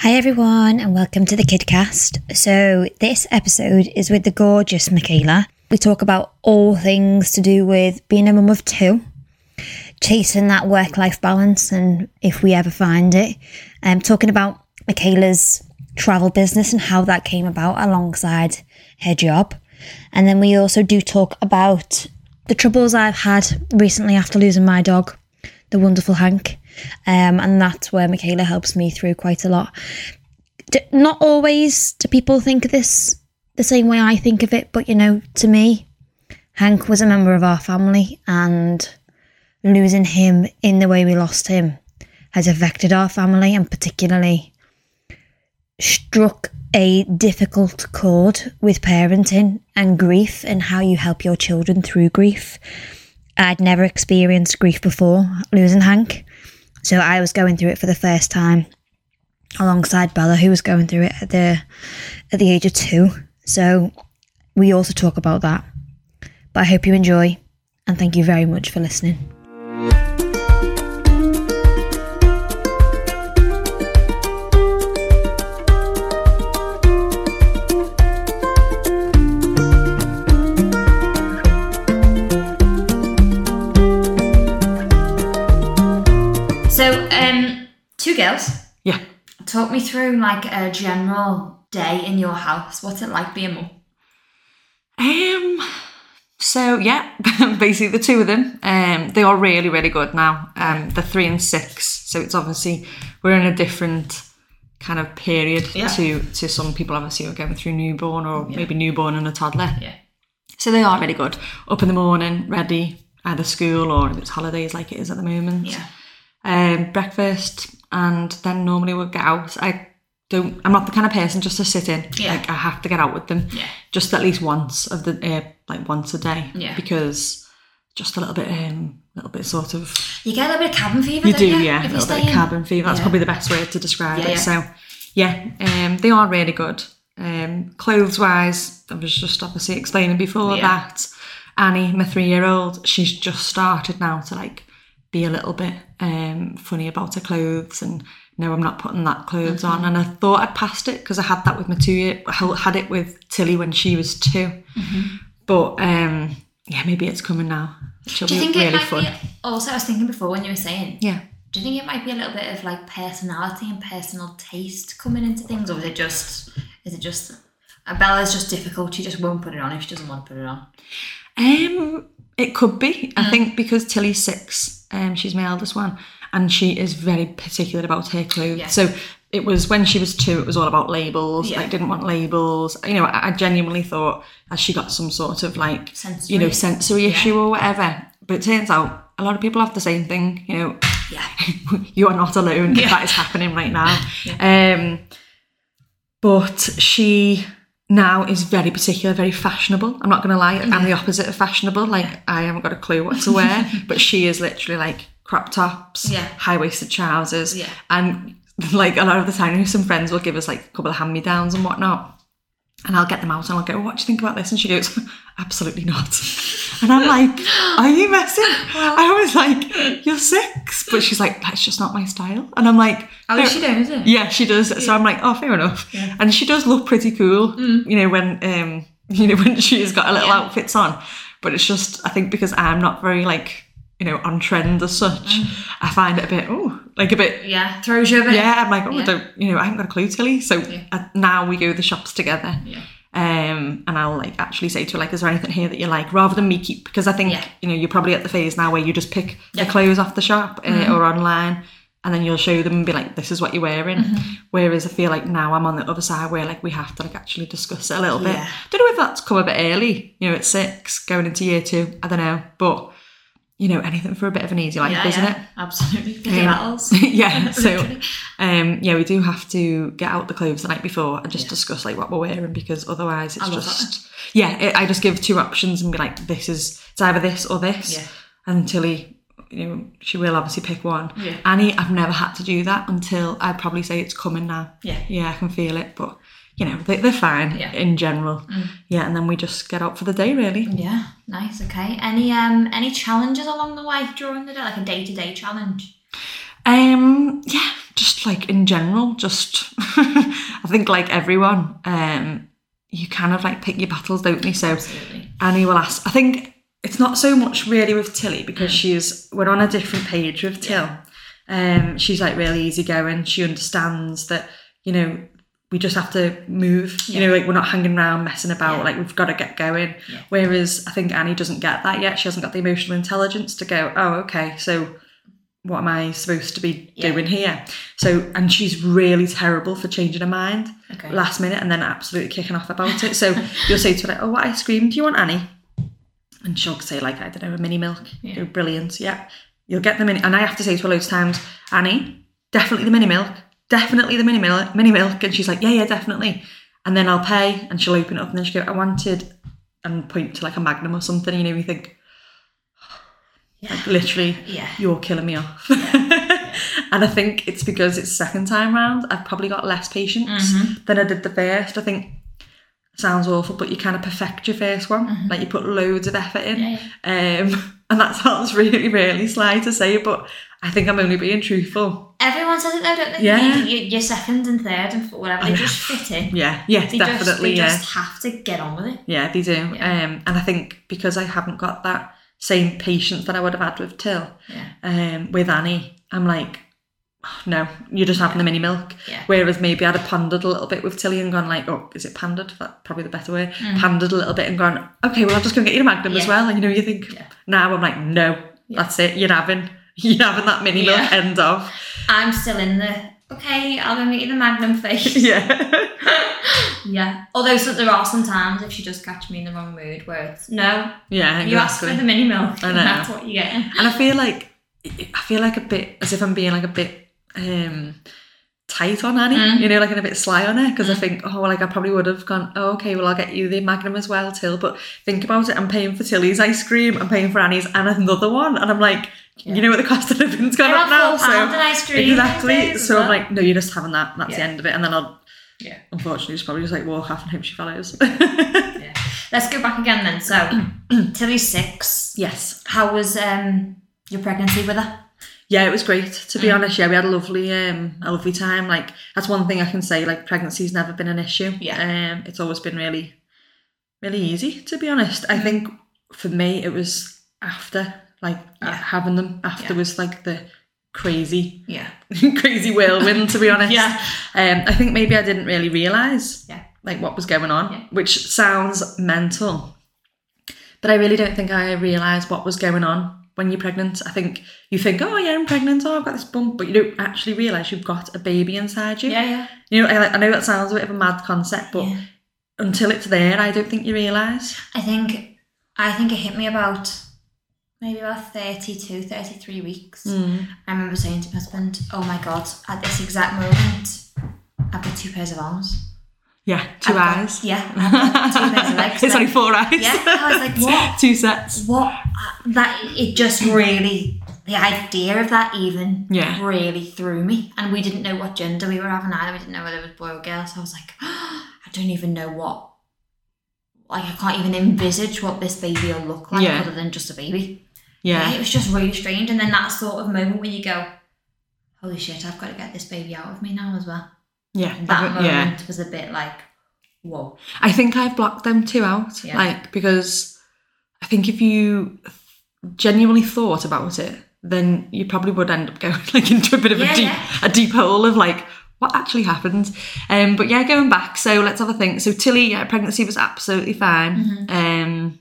Hi everyone and welcome to the Kidcast. So this episode is with the gorgeous Michaela. We talk about all things to do with being a mum of two, chasing that work-life balance and if we ever find it. Um, talking about Michaela's travel business and how that came about alongside her job. And then we also do talk about the troubles I've had recently after losing my dog, the wonderful Hank. Um, and that's where Michaela helps me through quite a lot. Not always do people think of this the same way I think of it, but you know, to me, Hank was a member of our family, and losing him in the way we lost him has affected our family and particularly struck a difficult chord with parenting and grief and how you help your children through grief. I'd never experienced grief before losing Hank. So I was going through it for the first time alongside Bella, who was going through it at the at the age of two. So we also talk about that. But I hope you enjoy and thank you very much for listening. Two girls. Yeah. Talk me through like a general day in your house. What's it like being mum? Um. So yeah, basically the two of them. Um, they are really really good now. Um, they're three and six. So it's obviously we're in a different kind of period Yeah. to to some people obviously who are going through newborn or maybe newborn and a toddler. Yeah. So they are really good. Up in the morning, ready, either school or if it's holidays like it is at the moment. Yeah. Um, breakfast, and then normally we'll get out. I don't. I'm not the kind of person just to sit in. Yeah. Like I have to get out with them. Yeah. Just at least once of the uh, like once a day. Yeah. Because just a little bit, um, a little bit sort of. You get a little bit of cabin fever. You do, you, yeah. A If you little bit in. cabin fever. That's Yeah. probably the best way to describe Yeah, it. yeah. So, yeah, um, they are really good. Um, clothes wise, I was just obviously explaining before that Annie, my three year old, she's just started now to like be a little bit um, funny about her clothes and no, I'm not putting that clothes Mm-hmm. on. And I thought I'd passed it because I had that with my two year, I had it with Tilly when she was 2 Mm-hmm. But um, yeah, maybe it's coming now. She'll Do you be think really it might fun. be? Also, I was thinking before when you were saying. Yeah. Do you think it might be a little bit of like personality and personal taste coming into things, or is it just? Is it just? Bella's just difficult. She just won't put it on if she doesn't want to put it on. Um, it could be. Mm. I think because Tilly's six, um, she's my eldest one, and she is very particular about her clothes. Yeah. So it was when she was two, it was all about labels. Yeah. Like didn't want labels. You know, I, I genuinely thought as she got some sort of like Sensory. you know sensory issue or whatever. But it turns out a lot of people have the same thing. You know, Yeah. you are not alone. if Yeah. That is happening right now. Um, but she now is very particular, very fashionable. I'm not going to lie. I'm the opposite of fashionable. Like I haven't got a clue what to wear, but she is literally like crop tops, Yeah. high waisted trousers, Yeah. and like a lot of the time, some friends will give us like a couple of hand me downs and whatnot. And I'll get them out and I'll go, what do you think about this? And she goes, absolutely not. And I'm like, are you messing? I was like, you're six. But she's like, that's just not my style. And I'm like, Oh, she does it. Yeah, she does. So I'm like, oh, fair enough. And she does look pretty cool, you know, when um, you know, when she's got her little Yeah. outfits on. But it's just, I think because I'm not very like, you know, on trend as such, I find it a bit, oh, like a bit Yeah. Throws you a bit. yeah, I'm like, oh, Yeah. I don't, you know, I haven't got a clue, Tilly. So uh, now we go to the shops together. Yeah. Um, and I'll like actually say to her, like, is there anything here that you like, rather than me keep, because I think, Yeah. you know, you're probably at the phase now where you just pick Yeah. the clothes off the shop uh, Mm-hmm. or online, and then you'll show them and be like, this is what you're wearing. Mm-hmm. Whereas I feel like now I'm on the other side where like we have to like actually discuss it a little bit. Yeah. Don't know if that's come a bit early, you know, at six, going into year two. I don't know, but you know, anything for a bit of an easy life, Yeah, isn't yeah. it? Absolutely. Um, battles. yeah. So, um, yeah, we do have to get out the clothes the night before and just discuss like what we're wearing because otherwise it's just yeah. It, I just give two options and be like, this is it's either this or this. Yeah. Until he, you know, she will obviously pick one. Yeah. Annie, I've never had to do that until I'd probably say it's coming now. Yeah. Yeah, I can feel it, but you know, they, they're fine Yeah. Mm. in general. Yeah, and then we just get up for the day really. Yeah, nice. Okay. Any um any challenges along the way during the day, like a day to day challenge? Um, yeah, just like in general, just I think like everyone, um, you kind of like pick your battles, don't you? So Absolutely. Annie will ask. I think it's not so much really with Tilly because she's we're on a different page with Till. Um, she's like really easygoing. She understands that you know we just have to move. You know, like we're not hanging around messing about. Yeah. Like we've got to get going. Yeah. Whereas I think Annie doesn't get that yet. She hasn't got the emotional intelligence to go. Oh, okay. So what am I supposed to be Yeah. doing here? So and she's really terrible for changing her mind Okay. last minute and then absolutely kicking off about it. So you'll say to her, like, "Oh, what ice cream do you want, Annie?" And she'll say, like, I don't know, a mini milk. Yeah. Brilliant. Yeah. You'll get the mini and I have to say to her loads of times, Annie, definitely the mini milk. Definitely the mini milk mini milk. And she's like, Yeah, yeah, definitely. And then I'll pay and she'll open it up and then she'll go, I wanted and point to like a magnum or something, you know, you think, Yeah. like literally, Yeah. you're killing me off. and I think it's because it's second time round, I've probably got less patience mm-hmm. than I did the first. I think sounds awful, but you kind of perfect your first one. Like you put loads of effort in. Yeah, Um, and that sounds really, really sly to say, but I think I'm only being truthful. Everyone says it though, don't they? Yeah. You, you, you're second and third and whatever. They just fit in. Yeah, yeah, They definitely, just, they yeah. just have to get on with it. Yeah, they do. Yeah. Um, and I think because I haven't got that same patience that I would have had with Till, Yeah. um, with Annie, I'm like, "Oh, no, you're just having the mini milk. Yeah. Whereas maybe I'd have pondered a little bit with Tilly and gone like, oh, is it pandered? That's probably the better way. Pandered a little bit and gone, okay, well, I'll just go and get you a magnum as Mm. Well. And you know, you think, Yeah. now I'm like, no, that's it. You're having, you're having that mini milk Yeah. end of. I'm still in the okay. I'll go get you the Magnum face. Yeah. yeah. Although so there are some times if she does catch me in the wrong mood where it's no, yeah, you asked for the mini milk. I and. That's what you're getting. And I feel like I feel like a bit as if I'm being like a bit um tight on Annie, Mm. you know, like and a bit sly on her because I think, oh, like I probably would have gone, oh, okay, well, I'll get you the Magnum as well, Till. But think about it, I'm paying for Tilly's ice cream, I'm paying for Annie's, and another one, and I'm like, you know what the cost of living's gone up now, so ice cream exactly. So I'm like, no, you're just having that, that's the end of it, and then I'll. Yeah. Unfortunately, just probably just like walk off and hope she follows. Yeah. Let's go back again then. So Tilly's six. yes. How was um your pregnancy with her? Yeah, it was great. To Mm. be honest, yeah, we had a lovely, um, a lovely time. Like that's one thing I can say. Like pregnancy's never been an issue. Yeah. um, it's always been really, really easy. To be honest, I think for me it was after, like uh, Yeah. having them after Yeah. was like the crazy, Yeah. crazy whirlwind. To be honest, Yeah. Um, I think maybe I didn't really realize Yeah. like what was going on, Yeah. which sounds mental. But I really don't think I realised what was going on when you're pregnant. I think you think, oh yeah, I'm pregnant, oh I've got this bump, but you don't actually realise you've got a baby inside you. Yeah, yeah. You know, I, I know that sounds a bit of a mad concept, but Yeah. until it's there, I don't think you realise. I think I think it hit me about maybe about 32, 33 weeks. Mm. I remember saying to my husband, Oh my god, at this exact moment I've got two pairs of arms. Yeah, 2 I've got- yeah, got two legs. it's only four eyes. Yeah, I was like, what? Two sets. What that it just mm-hmm. really the idea of that even Yeah. really threw me. And we didn't know what gender we were having either. We didn't know whether it was boy or girl. So I was like, I don't even know what like I can't even envisage what this baby will look like Yeah. other than just a baby. Yeah. It was just really strange. And then that sort of moment when you go, Holy shit, I've got to get this baby out of me now as well. Yeah. That moment yeah. was a bit like, whoa. I think I've blocked them two out. Yeah. Like because I think if you genuinely thought about it, then you probably would end up going like into a bit of Yeah, a deep yeah. a deep hole of like what actually happened. Um but yeah, going back, so let's have a think. So Tilly, yeah, pregnancy was absolutely fine. Mm-hmm. Um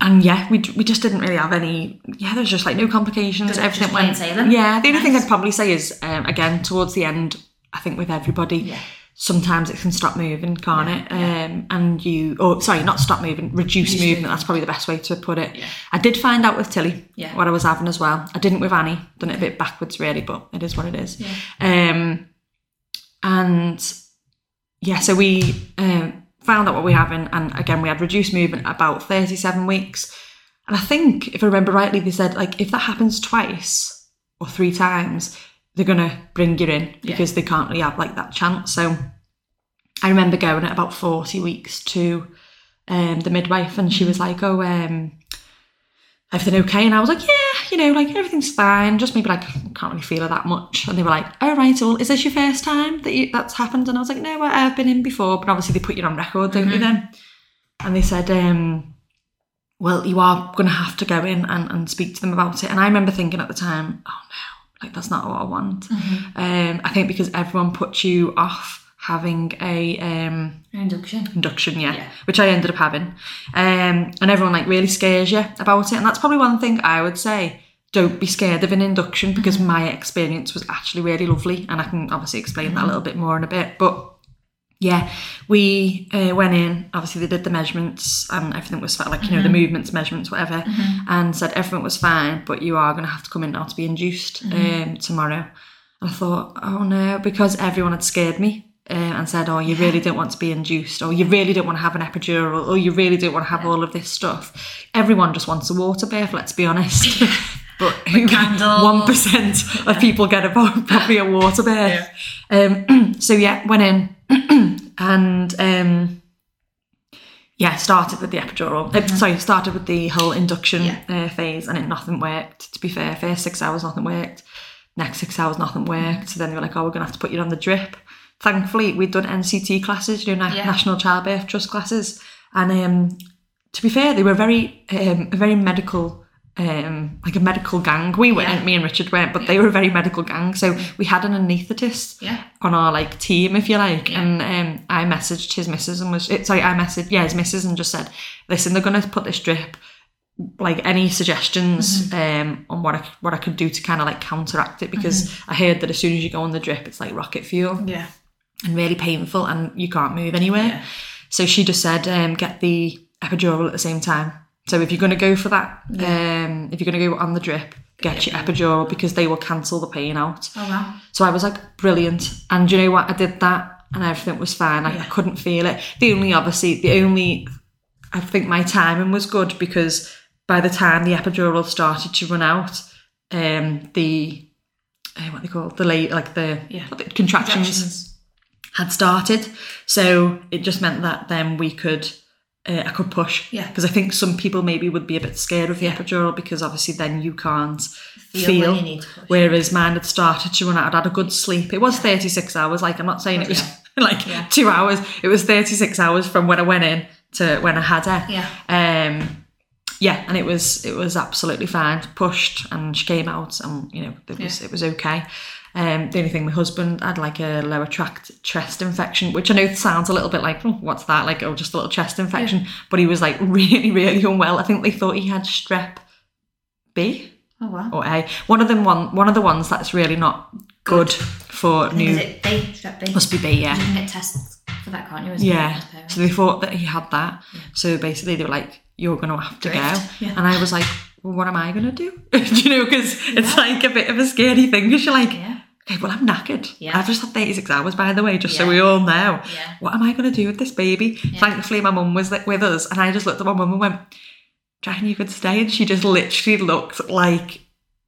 and yeah, we, we just didn't really have any. Yeah, there's just like no complications. Just- Everything went. sailing. Yeah, the only thing I'd probably say is um, again towards the end. I think with everybody, Yeah. sometimes it can stop moving, can't it? Um, and you, or sorry, not stop moving, reduce, Reduce movement. movement. That's probably the best way to put it. Yeah. I did find out with Tilly Yeah. what I was having as well. I didn't with Annie. Done it a bit backwards, really, but it is what it is. Yeah. Um, and yeah, so we um, found out what we have having, and again, we had reduced movement about 37 weeks. And I think, if I remember rightly, they said like if that happens twice or three times, they're gonna bring you in because they can't really have like that chance. So I remember going at about 40 weeks to um, the midwife, and she was like, "Oh, um, everything okay? And I was like, yeah, you know, like everything's fine. Just maybe like can't really feel it that much. And they were like, oh right, well, is this your first time that you, that's happened? And I was like, no, I've been in before, but obviously they put you on record, don't they? Then, and they said, um, well, you are going to have to go in and, and speak to them about it. And I remember thinking at the time, oh no, like that's not what I want. Um, I think because everyone puts you off having a um, Induction. induction, yeah, Yeah. which I ended up having. Um, and everyone like really scares you about it. And that's probably one thing I would say. Don't be scared of an induction because my experience was actually really lovely. And I can obviously explain that a little bit more in a bit. But yeah, we uh, went in. Obviously, they did the measurements and everything was like you know the movements, measurements, whatever, and said everything was fine, but you are going to have to come in now to be induced um, tomorrow. And I thought, oh no, because everyone had scared me. Uh, and said, "Oh, you really don't want to be induced, or you really don't want to have an epidural, or you really don't want to have all of this stuff." Everyone just wants a water birth. Let's be honest. but one percent of people get a probably a water birth. Um, so yeah, went in and um, yeah, started with the epidural. Uh, sorry, started with the whole induction Yeah. uh, phase, and it nothing worked. To be fair, first six hours nothing worked. Next six hours nothing worked. So then they were like, "Oh, we're gonna have to put you on the drip." Thankfully, we'd done NCT classes, you know, Na- Yeah. National Childbirth Trust classes, and um, to be fair, they were very, um, a very medical. Um, like a medical gang. We weren't, Yeah. me and Richard weren't, but they were a very medical gang. So we had an anaesthetist Yeah. on our like team, if you like. Yeah. And um, I messaged his missus and was it, sorry, I messaged yeah his missus and just said, listen, they're gonna put this drip. Like any suggestions um, on what I what I could do to kind of like counteract it because I heard that as soon as you go on the drip, it's like rocket fuel Yeah. And really painful and you can't move anywhere. Yeah. So she just said, um, get the epidural at the same time. So if you're going to go for that, um, if you're going to go on the drip, get your epidural because they will cancel the pain out. Oh wow. So I was like, brilliant. And you know what? I did that and everything was fine. I, I couldn't feel it. The only, obviously, the only, I think my timing was good because by the time the epidural started to run out, um, the, uh, what they call the late, like the, Yeah. the contractions. Had started. So it just meant that then we could, uh, I could push. Yeah. Because I think some people maybe would be a bit scared of the epidural because obviously then you can't Feel feel. you need to push. Whereas mine had started to run out. I'd had a good sleep. It was 36 hours. Like I'm not saying it was like Yeah. two hours. It was 36 hours from when I went in to when I had her. Yeah. Um, yeah, and it was it was absolutely fine. Pushed and she came out, and you know it was it was okay. Um, the only thing, my husband had like a lower tract chest infection, which I know sounds a little bit like, oh, what's that? Like, oh, just a little chest infection. But he was like really, really unwell. I think they thought he had strep B Oh wow. or A. One of them, one one of the ones that's really not good for new. Is it B? Strep B? Must be B, yeah. You can get tests for that, can't you? as Yeah. as a parent? So they thought that he had that. So basically, they were like, "You're going to have to Drift, go," yeah. and I was like, "Well, what am I going to do?" do you know? Because it's like a bit of a scary thing. Because you're like, Yeah. "Okay, well, I'm knackered. Yeah. I've just had 36 hours, by the way, just so we all know. Yeah. What am I going to do with this baby?" Thankfully, my mum was th- with us, and I just looked at my mum and went, "Do you could stay?" And she just literally looked like,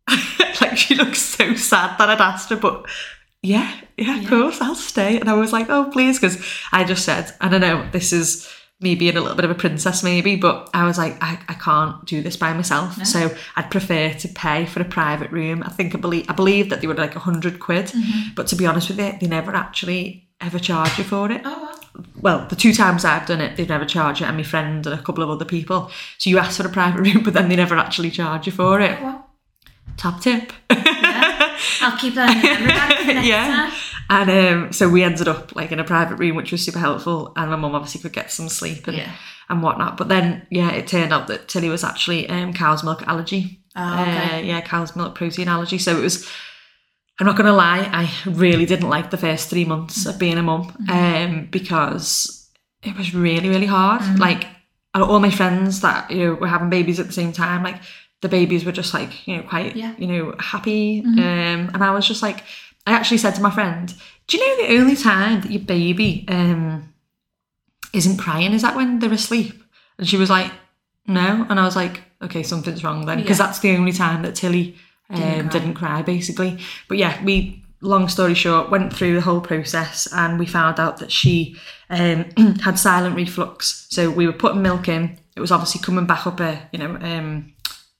like she looked so sad that I'd asked her, but yeah, yeah, of course, I'll stay. And I was like, oh, please, because I just said, I don't know, this is me being a little bit of a princess maybe, but I was like, I, I can't do this by myself. So I'd prefer to pay for a private room. I think I believe I believe that they were like a hundred quid, mm-hmm. but to be honest with you, they never actually ever charge you for it. Oh wow. Well, the two times I've done it, they've never charged you, and my friend and a couple of other people. So you ask for a private room, but then they never actually charge you for it. Oh, wow. Top tip. Yeah. I'll keep that in the memory for next yeah. time. And um, so we ended up like in a private room, which was super helpful. And my mum obviously could get some sleep and, Yeah. and whatnot. But then, yeah, it turned out that Tilly was actually um, cow's milk allergy. Oh, okay. Uh, yeah, cow's milk protein allergy. So it was, I'm not going to lie, I really didn't like the first three months of being a mum Mm-hmm. um, because it was really, really hard. Like all my friends that, you know, were having babies at the same time, like the babies were just like, you know, quite, Yeah. you know, happy. Mm-hmm. Um, and I was just like, I actually said to my friend, do you know the only time that your baby um, isn't crying is that when they're asleep? And she was like, no. And I was like, okay, something's wrong then. Because Yeah. that's the only time that Tilly um, didn't, cry. basically. But yeah, we, long story short, went through the whole process and we found out that she um, had silent reflux. So we were putting milk in. It was obviously coming back up a, you know, um,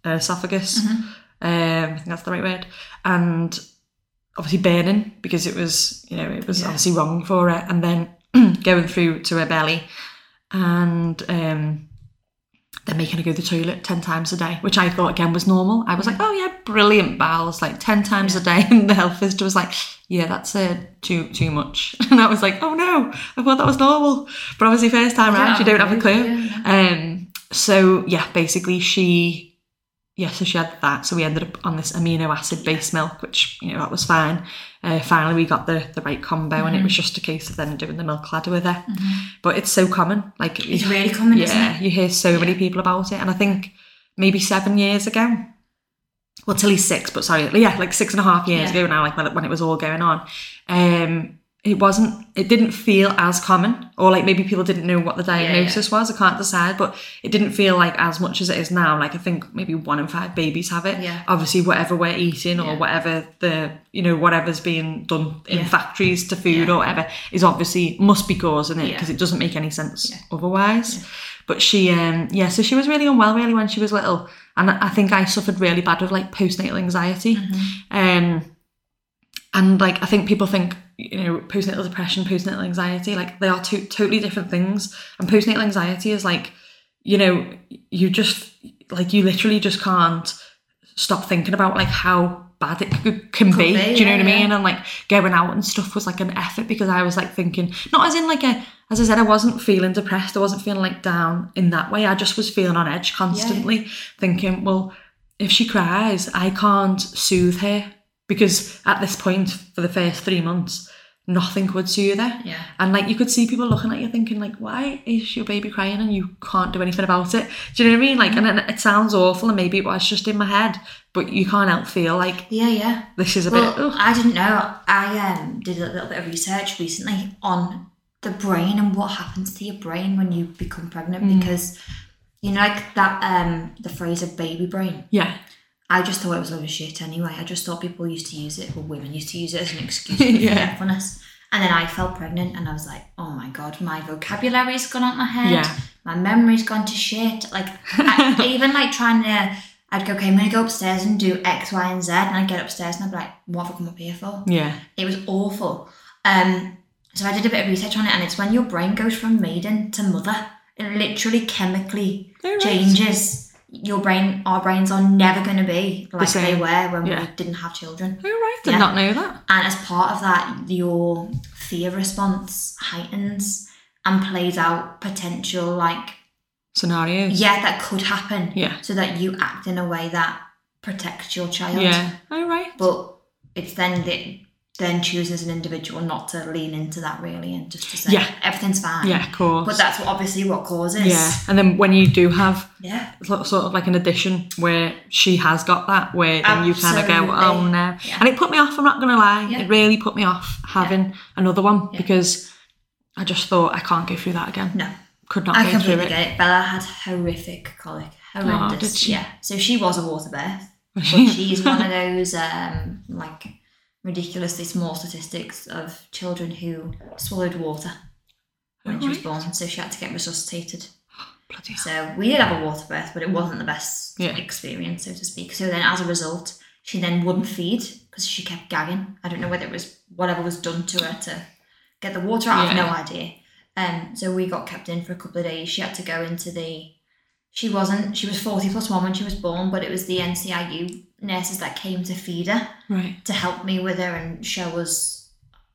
uh, esophagus. Um, I think that's the right word. And obviously burning because it was, you know, it was obviously wrong for her. And then going through to her belly and um, then making her go to the toilet 10 times a day, which I thought again was normal. I was like, oh yeah, brilliant bowels, like 10 times a day. And the health visitor was like, yeah, that's uh, too too much. And I was like, oh no, I thought that was normal. But obviously, first time around, you don't have a clue. Yeah, Um, so yeah, basically she, yeah, so she had that. So we ended up on this amino acid based milk, which you know that was fine. Uh, finally, we got the the right combo, and Mm-hmm. it was just a case of then doing the milk ladder with her. But it's so common, like It's really common, yeah, isn't it? you hear so many people about it, and I think maybe seven years ago, well, Tilly's six, but sorry, yeah, like six and a half years Yeah. ago now, like when it, when it was all going on, um, it wasn't, it didn't feel as common, or like maybe people didn't know what the diagnosis was. I can't decide, but it didn't feel like as much as it is now. Like I think maybe one in five babies have it. Yeah. Obviously, whatever we're eating or Yeah. whatever the you know whatever's being done in Yeah. factories to food Yeah. or whatever is obviously must be causing it Yeah. because it doesn't make any sense otherwise. But she, um, yeah, so she was really unwell really when she was little, and I think I suffered really bad with like postnatal anxiety, um, and like I think people think you know postnatal depression, postnatal anxiety, like they are two totally different things, and postnatal anxiety is like, you know, you just like you literally just can't stop thinking about like how bad it could, can be. be, Do you know yeah, what I mean? yeah. And like going out and stuff was like an effort because I was like thinking, not as in like a, as I said, I wasn't feeling depressed. I wasn't feeling like down in that way. I just was feeling on edge constantly, thinking, well, if she cries, I can't soothe her because at this point for the first three months, nothing would soothe her. Yeah. And like you could see people looking at you thinking like, why is your baby crying and you can't do anything about it? Do you know what I mean? Like, and it, it sounds awful and maybe it was just in my head, but you can't help feel like Yeah, yeah. this is a Well, bit. ugh. I didn't know. I um, did a little bit of research recently on the brain and what happens to your brain when you become pregnant Mm. because you know, like that um, the phrase of baby brain. Yeah. I just thought it was a load of shit anyway. I just thought people used to use it, or women used to use it as an excuse for Yeah. forgetfulness. And then I felt pregnant, and I was like, "Oh my god, my vocabulary's gone out my head. Yeah. My memory's gone to shit." Like, I, even like trying to, I'd go, "Okay, I'm gonna go upstairs and do X, Y, and Z," and I'd get upstairs and I'd be like, "What have I come up here for?" Yeah. It was awful. Um, so I did a bit of research on it, and it's when your brain goes from maiden to mother. It literally chemically Oh, right. changes. Your brain, our brains are never going to be like they were when Yeah. we didn't have children. Oh, right. Did Yeah. not know that. And as part of that, your fear response heightens and plays out potential like Scenarios. yeah that could happen. Yeah. So that you act in a way that protects your child. Yeah. Oh, right. But it's then the then choose as an individual not to lean into that really and just to say Yeah. everything's fine. Yeah, of course. But that's what, obviously what causes. yeah. And then when you do have Yeah. sort of like an addition where she has got that, where then you kind of go, oh no. Yeah. And it put me off, I'm not going to lie. Yeah. It really put me off having another one Yeah. because I just thought I can't go through that again. No. Could not I go through completely it. get it. Bella had horrific colic. Horrendous. Oh, did she? Yeah. So she was a water birth. But she's one of those um like ridiculously small statistics of children who swallowed water when she was born. So she had to get resuscitated. Bloody hell. So we did have a water birth, but it wasn't the best Yeah. experience, so to speak. So then, as a result, she then wouldn't feed because she kept gagging. I don't know whether it was whatever was done to her to get the water out. I have no idea. Um, so we got kept in for a couple of days. She had to go into the. She wasn't. She was forty plus one when she was born, but it was the NCIU nurses that came to feed her Right. to help me with her and show us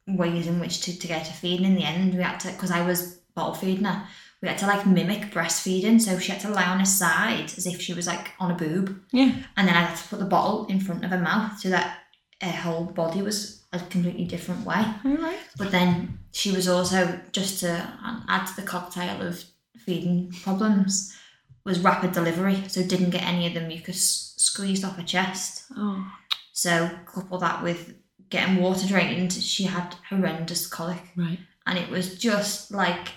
ways in which to, to get her feeding. In the end, we had to because I was bottle feeding her. We had to like mimic breastfeeding, so she had to lie on her side as if she was like on a boob, Yeah. and then I had to put the bottle in front of her mouth so that her whole body was a completely different way. All right. But then she was also just to add to the cocktail of feeding problems was rapid delivery, so didn't get any of the mucus squeezed off her chest. Oh. So couple that with getting water drained, she had horrendous colic, Right. and it was just like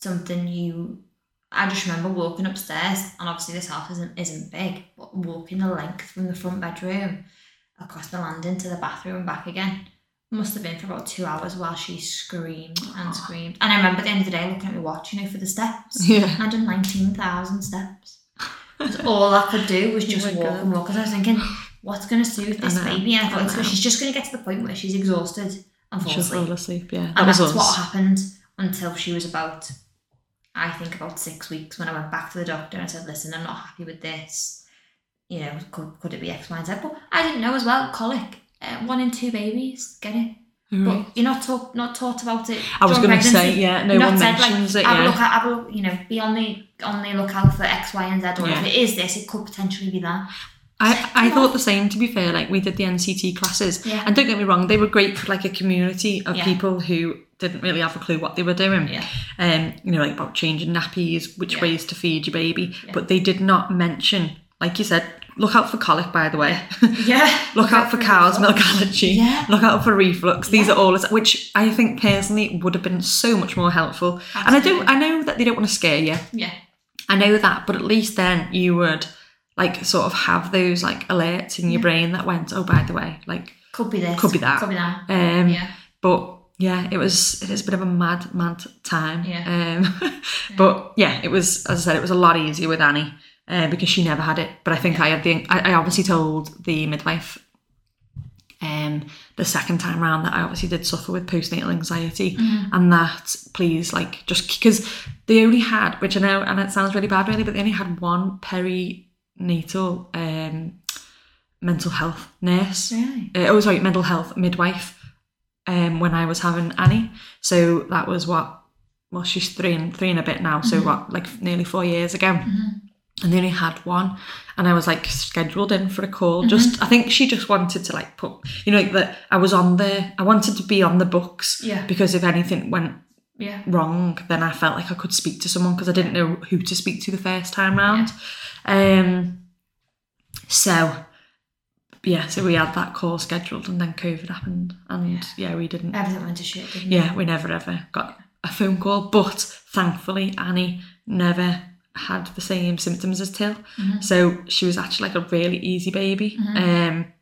something you. I just remember walking upstairs, and obviously this house isn't isn't big, but walking the length from the front bedroom across the landing to the bathroom and back again. Must have been for about two hours while she screamed and screamed. And I remember at the end of the day looking at my watch, you know, for the steps. Yeah. I done 19,000 steps. all I could do was oh just Oh walk God. and walk. Because I was thinking, what's going to soothe this baby? And I I thought know. she's just going to get to the point where she's exhausted and fall She'll asleep. fall asleep. Yeah, that and that's us. what happened until she was about, I think, about six weeks when I went back to the doctor and said, listen, I'm not happy with this. You know, could, could it be X, Y, and Z? But I didn't know as well, colic, uh, one in two babies get it. Right. But you're not talk, not taught about it. I was going to say, yeah, no one said, mentions like, it. Have a Yeah, look at, have a look, you know, be on the on the lookout for X, Y, and Z. Or Yeah. if it is this, it could potentially be that. I, I Yeah. thought the same. To be fair, like we did the NCT classes, Yeah. and don't get me wrong, they were great for like a community of Yeah. people who didn't really have a clue what they were doing. Yeah. Um, you know, like about changing nappies, which ways to feed your baby, but they did not mention, like you said, look out for colic. By the way, Yeah. look out for cow's milk allergy. Yeah. Look out for reflux. These Yeah. are all, which I think personally would have been so much more helpful. And I don't, I know that they don't want to scare you. Yeah. I know that, but at least then you would like sort of have those like alerts in your brain that went, oh, by the way, like, Could be this. Could be that. Could be that. um, yeah. but yeah, it was it is a bit of a mad, mad time. Yeah. Um, but yeah, it was as I said, it was a lot easier with Annie uh, because she never had it. But I think I had the I, I obviously told the midwife um the second time round that I obviously did suffer with postnatal anxiety and that please like just because they only had which I know and it sounds really bad really but they only had one perinatal um mental health nurse. Really? uh, oh sorry mental health midwife um when I was having Annie. So that was what well she's three and three and a bit now so what like nearly four years ago and they only had one and I was like scheduled in for a call. Just I think she just wanted to like put you know like that I was on the I wanted to be on the books Yeah. because if anything went Yeah. wrong then I felt like I could speak to someone because I didn't know who to speak to the first time round. Um so yeah so we had that call scheduled and then COVID happened and yeah, we didn't Everything went to shit, didn't yeah, we never ever got a phone call, but thankfully Annie never had the same symptoms as Till. Mm-hmm. So she was actually like a really easy baby. Mm-hmm. Um,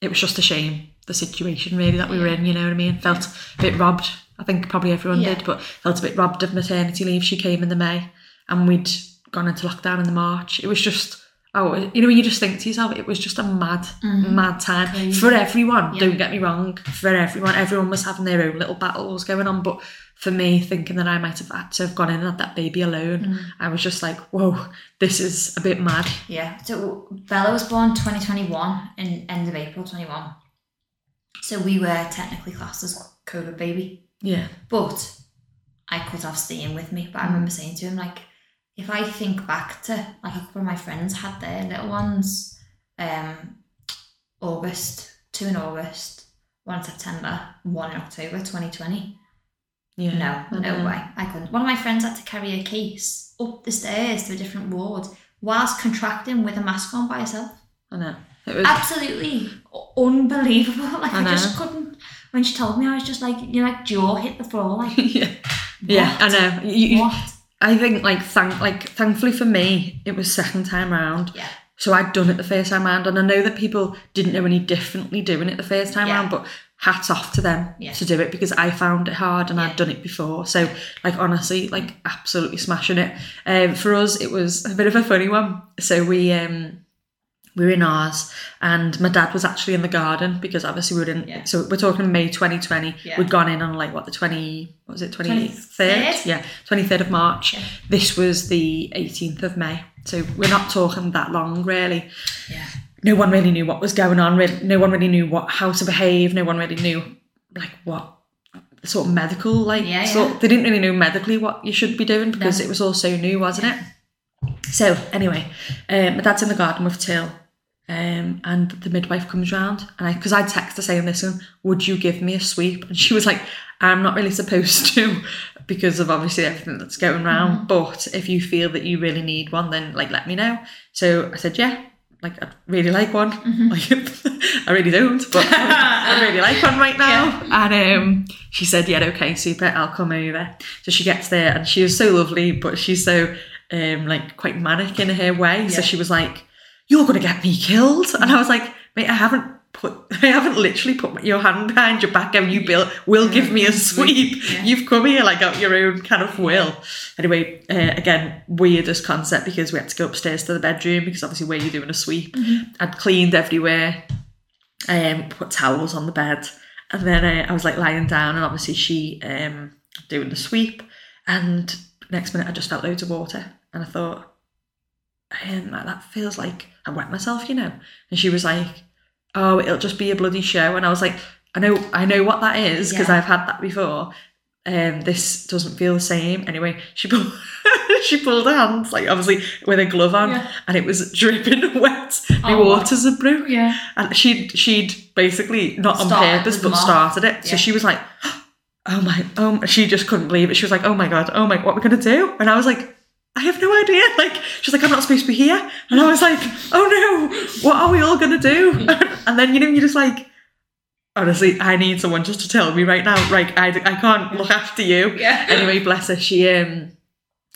it was just a shame the situation really that we were in. You know what I mean? Felt a bit robbed. I think probably everyone Yeah. did, but felt a bit robbed of maternity leave. She came in the May, and we'd gone into lockdown in the March. It was just. Oh, you know, you just think to yourself, it was just a mad, mm-hmm. mad time for everyone. Don't get me wrong, for everyone. Everyone was having their own little battles going on, but for me, thinking that I might have had to have gone in and had that baby alone, I was just like, whoa, this is a bit mad. Yeah. So Bella was born 2021 in end of April 21. So we were technically classed as COVID baby. Yeah. But I could have staying with me. But I remember saying to him, like, if I think back to like a couple of my friends had their little ones, um, August, two in August, one in September, one in October 2020. Yeah. No, no way. I couldn't. One of my friends had to carry a case up the stairs to a different ward whilst contracting with a mask on by herself. I know. It was Absolutely unbelievable. Like I I, just couldn't. When she told me, I was just like, you know, like jaw hit the floor. Like, yeah. Yeah, I know. You- what? I think like thank like thankfully for me, it was second time round. Yeah. So I'd done it the first time round, and I know that people didn't know any differently doing it the first time Yeah. round, but hats off to them Yeah. to do it because I found it hard and Yeah. I'd done it before. So like honestly, like absolutely smashing it. Um, for us, it was a bit of a funny one. So we um we were in ours, and my dad was actually in the garden because obviously we were in. Yeah. So we're talking May 2020. Yeah. We'd gone in on like what the 20 what was it 23rd? 23rd? Yeah, 23rd of March. Yeah. This was the 18th of May. So we're not talking that long, really. Yeah. No one really knew what was going on. Really, no one really knew what how to behave. No one really knew like what sort of medical like. Yeah, sort, yeah. They didn't really know medically what you should be doing because No. it was all so new, wasn't it? So anyway, um, my dad's in the garden with Till. Um, and the midwife comes round, and I, because I text her saying, "Listen, would you give me a sweep?" And she was like, "I'm not really supposed to, because of obviously everything that's going around. But if you feel that you really need one, then like let me know." So I said, "Yeah, like I really like one. Like I really don't, but I really like one right now." And um, she said, "Yeah, okay, super. I'll come over." So she gets there, and she was so lovely, but she's so um, like quite manic in her way. So she was like you're going to get me killed. And I was like, mate, I haven't put I haven't literally put your hand behind your back and you will will give me a sweep. You've come here like out your own kind of will. Anyway, uh, again, weirdest concept because we had to go upstairs to the bedroom because obviously where you're doing a sweep. I'd cleaned everywhere, um, put towels on the bed, and then uh, I was like lying down and obviously she um doing the sweep, and next minute I just felt loads of water and I thought, um, that feels like I wet myself, you know. And she was like, "Oh, it'll just be a bloody show." And I was like, "I know, I know what that is because Yeah. I've had that before." Um, this doesn't feel the same. Anyway, she pulled, she pulled her hands like obviously with a glove on, Yeah. and it was dripping wet. My Oh, waters had broke, Yeah. and she'd she'd basically not on Started purpose but off. started it. So Yeah. she was like, "Oh my!" Oh, she just couldn't believe it. She was like, "Oh my god! Oh my! What are we gonna do?" And I was like. I have no idea. Like she's like, I'm not supposed to be here, and I was like, Oh no, what are we all gonna do? and then you know, you're just like, honestly, I need someone just to tell me right now. Like I, I can't look after you. Yeah. Anyway, bless her. She um,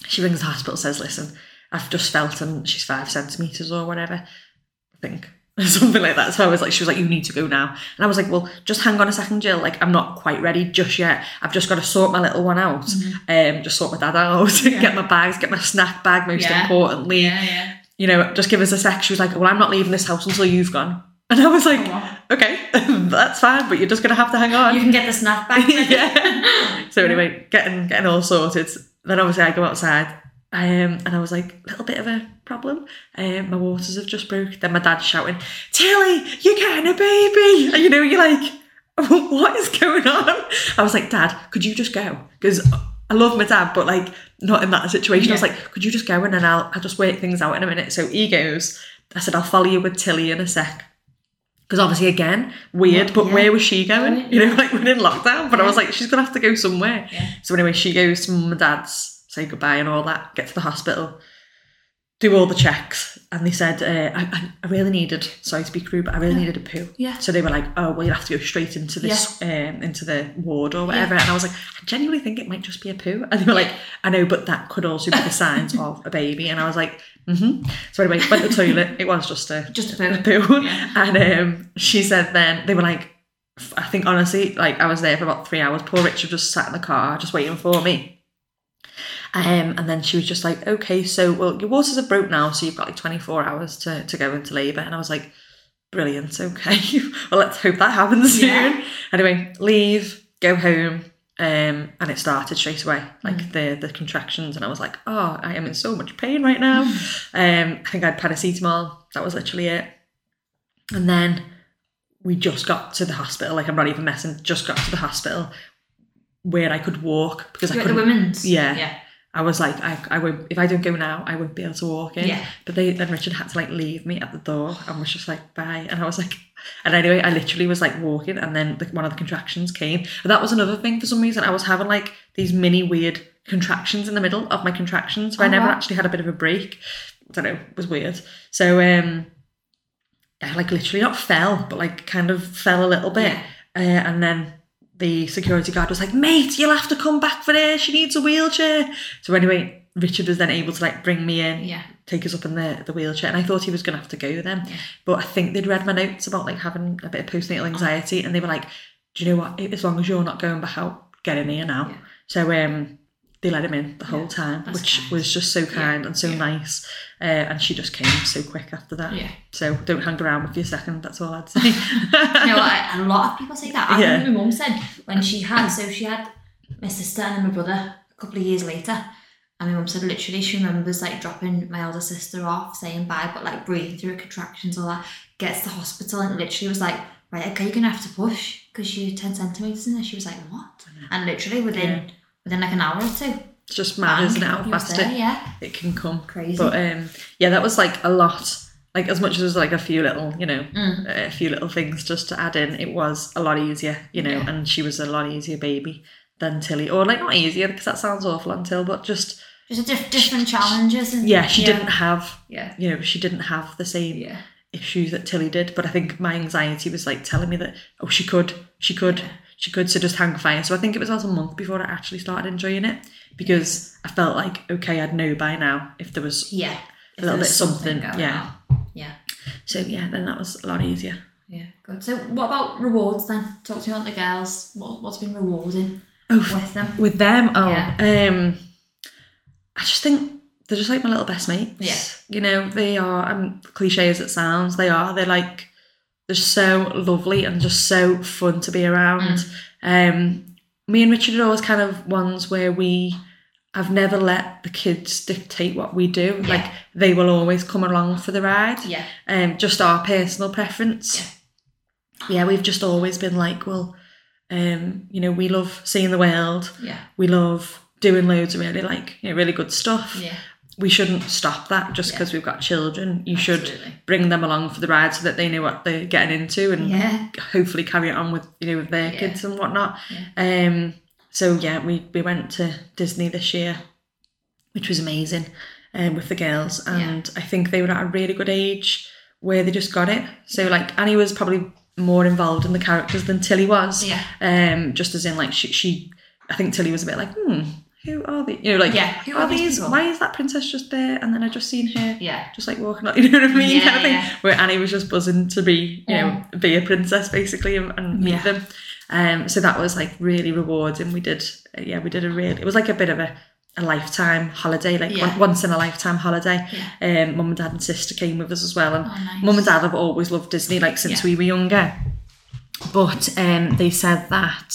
she rings the hospital, says, "Listen, I've just felt, and she's five centimeters or whatever, I think." Something like that. So I was like, she was like, you need to go now. And I was like, well, just hang on a second, Jill. Like, I'm not quite ready just yet. I've just got to sort my little one out. Um, just sort my dad out, get my bags, get my snack bag, most Yeah. importantly. Yeah, yeah. You know, just give us a sec. She was like, well, I'm not leaving this house until you've gone. And I was like, Oh, wow. okay, that's fine, but you're just going to have to hang on. You can get the snack bag. yeah. So anyway, getting getting all sorted. Then obviously I go outside, um, and I was like, a little bit of a problem. Um, my waters have just broke. Then my dad's shouting, "Tilly, you're getting a baby!" And you know, you're like, what is going on? I was like, Dad, could you just go? Because I love my dad, but like not in that situation. I was like, could you just go in and then I'll I'll just work things out in a minute. So he goes. I said, I'll follow you with Tilly in a sec. Because obviously, again, weird, but Yeah. where was she going? You know, like we're in lockdown, but I was like, she's gonna have to go somewhere. Yeah. So anyway, she goes to mum and dad's, say goodbye and all that, get to the hospital, do all the checks, and they said, uh, I, I- really needed, sorry to be crude, but I really needed a poo. Yeah. So they were like, oh, well, you have to go straight into this, um, into the ward or whatever. And I was like, I genuinely think it might just be a poo. And they were like, I know, but that could also be the signs of a baby. And I was like, mm-hmm. So anyway, went to the toilet. It was just a Just a poo. poo. Yeah. And um, she said then they were like, I think honestly, like I was there for about three hours. Poor Richard just sat in the car just waiting for me. Um, and then she was just like, okay, so well, your waters are broke now, so you've got like 24 hours to, to go into labour. And I was like, brilliant, okay. well, let's hope that happens soon. Yeah. Anyway, leave, go home. Um, and it started straight away, like the the contractions, and I was like, "Oh, I am in so much pain right now." Um, I think I had paracetamol. That was literally it. And then we just got to the hospital. Like I'm not even messing. Just got to the hospital where I could walk because I You're at the women's. Yeah. Yeah. I was like, I, I won't. If I don't go now, I won't be able to walk in. Yeah. But they then Richard had to like leave me at the door and was just like bye. And I was like, and anyway, I literally was like walking, and then the, one of the contractions came. And that was another thing for some reason. I was having like these mini weird contractions in the middle of my contractions, so I Oh, never wow. actually had a bit of a break. I don't know, it was weird. So um, I like literally not fell, but like kind of fell a little bit, Yeah. uh, and then the security guard was like, "Mate, you'll have to come back for this. She needs a wheelchair." So anyway, Richard was then able to like bring me in, Yeah. take us up in the, the wheelchair, and I thought he was gonna have to go then, Yeah. but I think they'd read my notes about like having a bit of postnatal anxiety, and they were like, "Do you know what? As long as you're not going back out, get in here now." Yeah. So um, they let him in the whole Yeah, time, which kind. was just so kind and so yeah. nice. Uh, and she just came so quick after that. Yeah. So don't hang around with your second. That's all I'd say. you know, a lot of people say that. I Yeah. remember my mum said when she had, so she had my sister and my brother a couple of years later. And my mum said literally she remembers like dropping my elder sister off, saying bye, but like breathing through her contractions, all that. Gets to the hospital and literally was like, right, okay, you're gonna have to push because you're 10 centimetres in there. She was like, what? And literally within Yeah. Within like an hour or two. it's just mad, isn't it? How fast there, it, yeah. it can come. Crazy. But um, yeah, that was like a lot. Like as much as like a few little, you know, Mm. a few little things just to add in, it was a lot easier, you know. Yeah. And she was a lot easier baby than Tilly, or like not easier because that sounds awful on Till, but just Just a diff- different challenges and yeah, she didn't have, Yeah. you know, she didn't have the same Yeah. issues that Tilly did. But I think my anxiety was like telling me that oh she could, she could, she could. So just hang fire. So I think it was about a month before I actually started enjoying it because I felt like okay, I'd know by now if there was Yeah. A little bit there's something, yeah. on. Yeah. So yeah, then that was a lot easier. Yeah, good. So, what about rewards then? Talk to me about the girls. What, what's been rewarding Oh, with them? with them oh Yeah. um i just think they're just like my little best mates Yeah. you know they are um, cliche as it sounds they are they're like they're so lovely and just so fun to be around um me and richard are always kind of ones where we have never let the kids dictate what we do Yeah. like they will always come along for the ride Yeah, um, just our personal preference. Yeah. we've just always been like, well, um, you know, we love seeing the world. yeah, We love doing loads of really like, you know, really good stuff. yeah, We shouldn't stop that just because we've got children. You should bring them along for the ride so that they know what they're getting into and Yeah. hopefully carry it on with you know with their Yeah. kids and whatnot. Um, so yeah, we we went to Disney this year, which was amazing, um, with the girls, and I think they were at a really good age where they just got it. So like Annie was probably more involved in the characters than Tilly was. Yeah. Um, just as in like she, she I think Tilly was a bit like, hmm, who are they? You know, like Yeah, who are these? people? Why is that princess just there? And then I just seen her yeah, just like walking, up, you know what I mean, Yeah, kind of thing. yeah. Where Annie was just buzzing to be, you know, be a princess basically and, and meet Yeah. them. Um, so that was like really rewarding. We did, uh, yeah, we did a really. It was like a bit of a, a lifetime holiday, like Yeah. once in a lifetime holiday. Um, mum and dad and sister came with us as well, and Oh, nice. mum and dad have always loved Disney, like since Yeah. we were younger. But um, they said that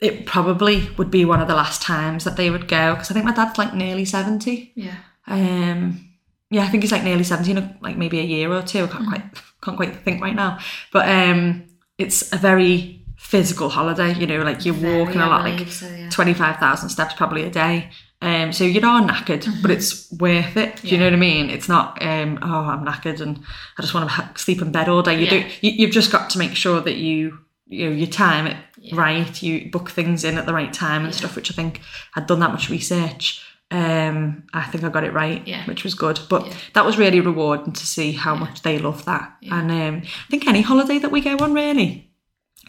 it probably would be one of the last times that they would go because I think my dad's like nearly seventy. yeah, Um, yeah, I think he's like nearly seventeen, like maybe a year or two. I can't quite can't quite think right now. But um, it's a very physical holiday. You know, like you're Very, walking a lot, like so, yeah. twenty five thousand steps probably a day. Um, so you are not knackered, but it's worth it. Do you know what I mean? It's not um, oh I'm knackered and I just want to sleep in bed all day. You Yeah. do. You, you've just got to make sure that you you know your time Yeah. right. You book things in at the right time and stuff. Which I think I'd done that much research. Um, I think I got it right, Yeah. which was good. But Yeah. that was really rewarding to see how much they love that. And um, I think any holiday that we go on, really,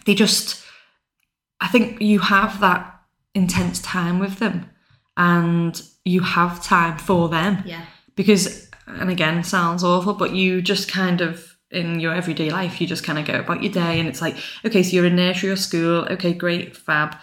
they just, I think you have that intense time with them, and you have time for them yeah, because, and again, sounds awful, but you just kind of in your everyday life, you just kind of go about your day, and it's like, okay, so you're in nursery or school, okay, great, fab,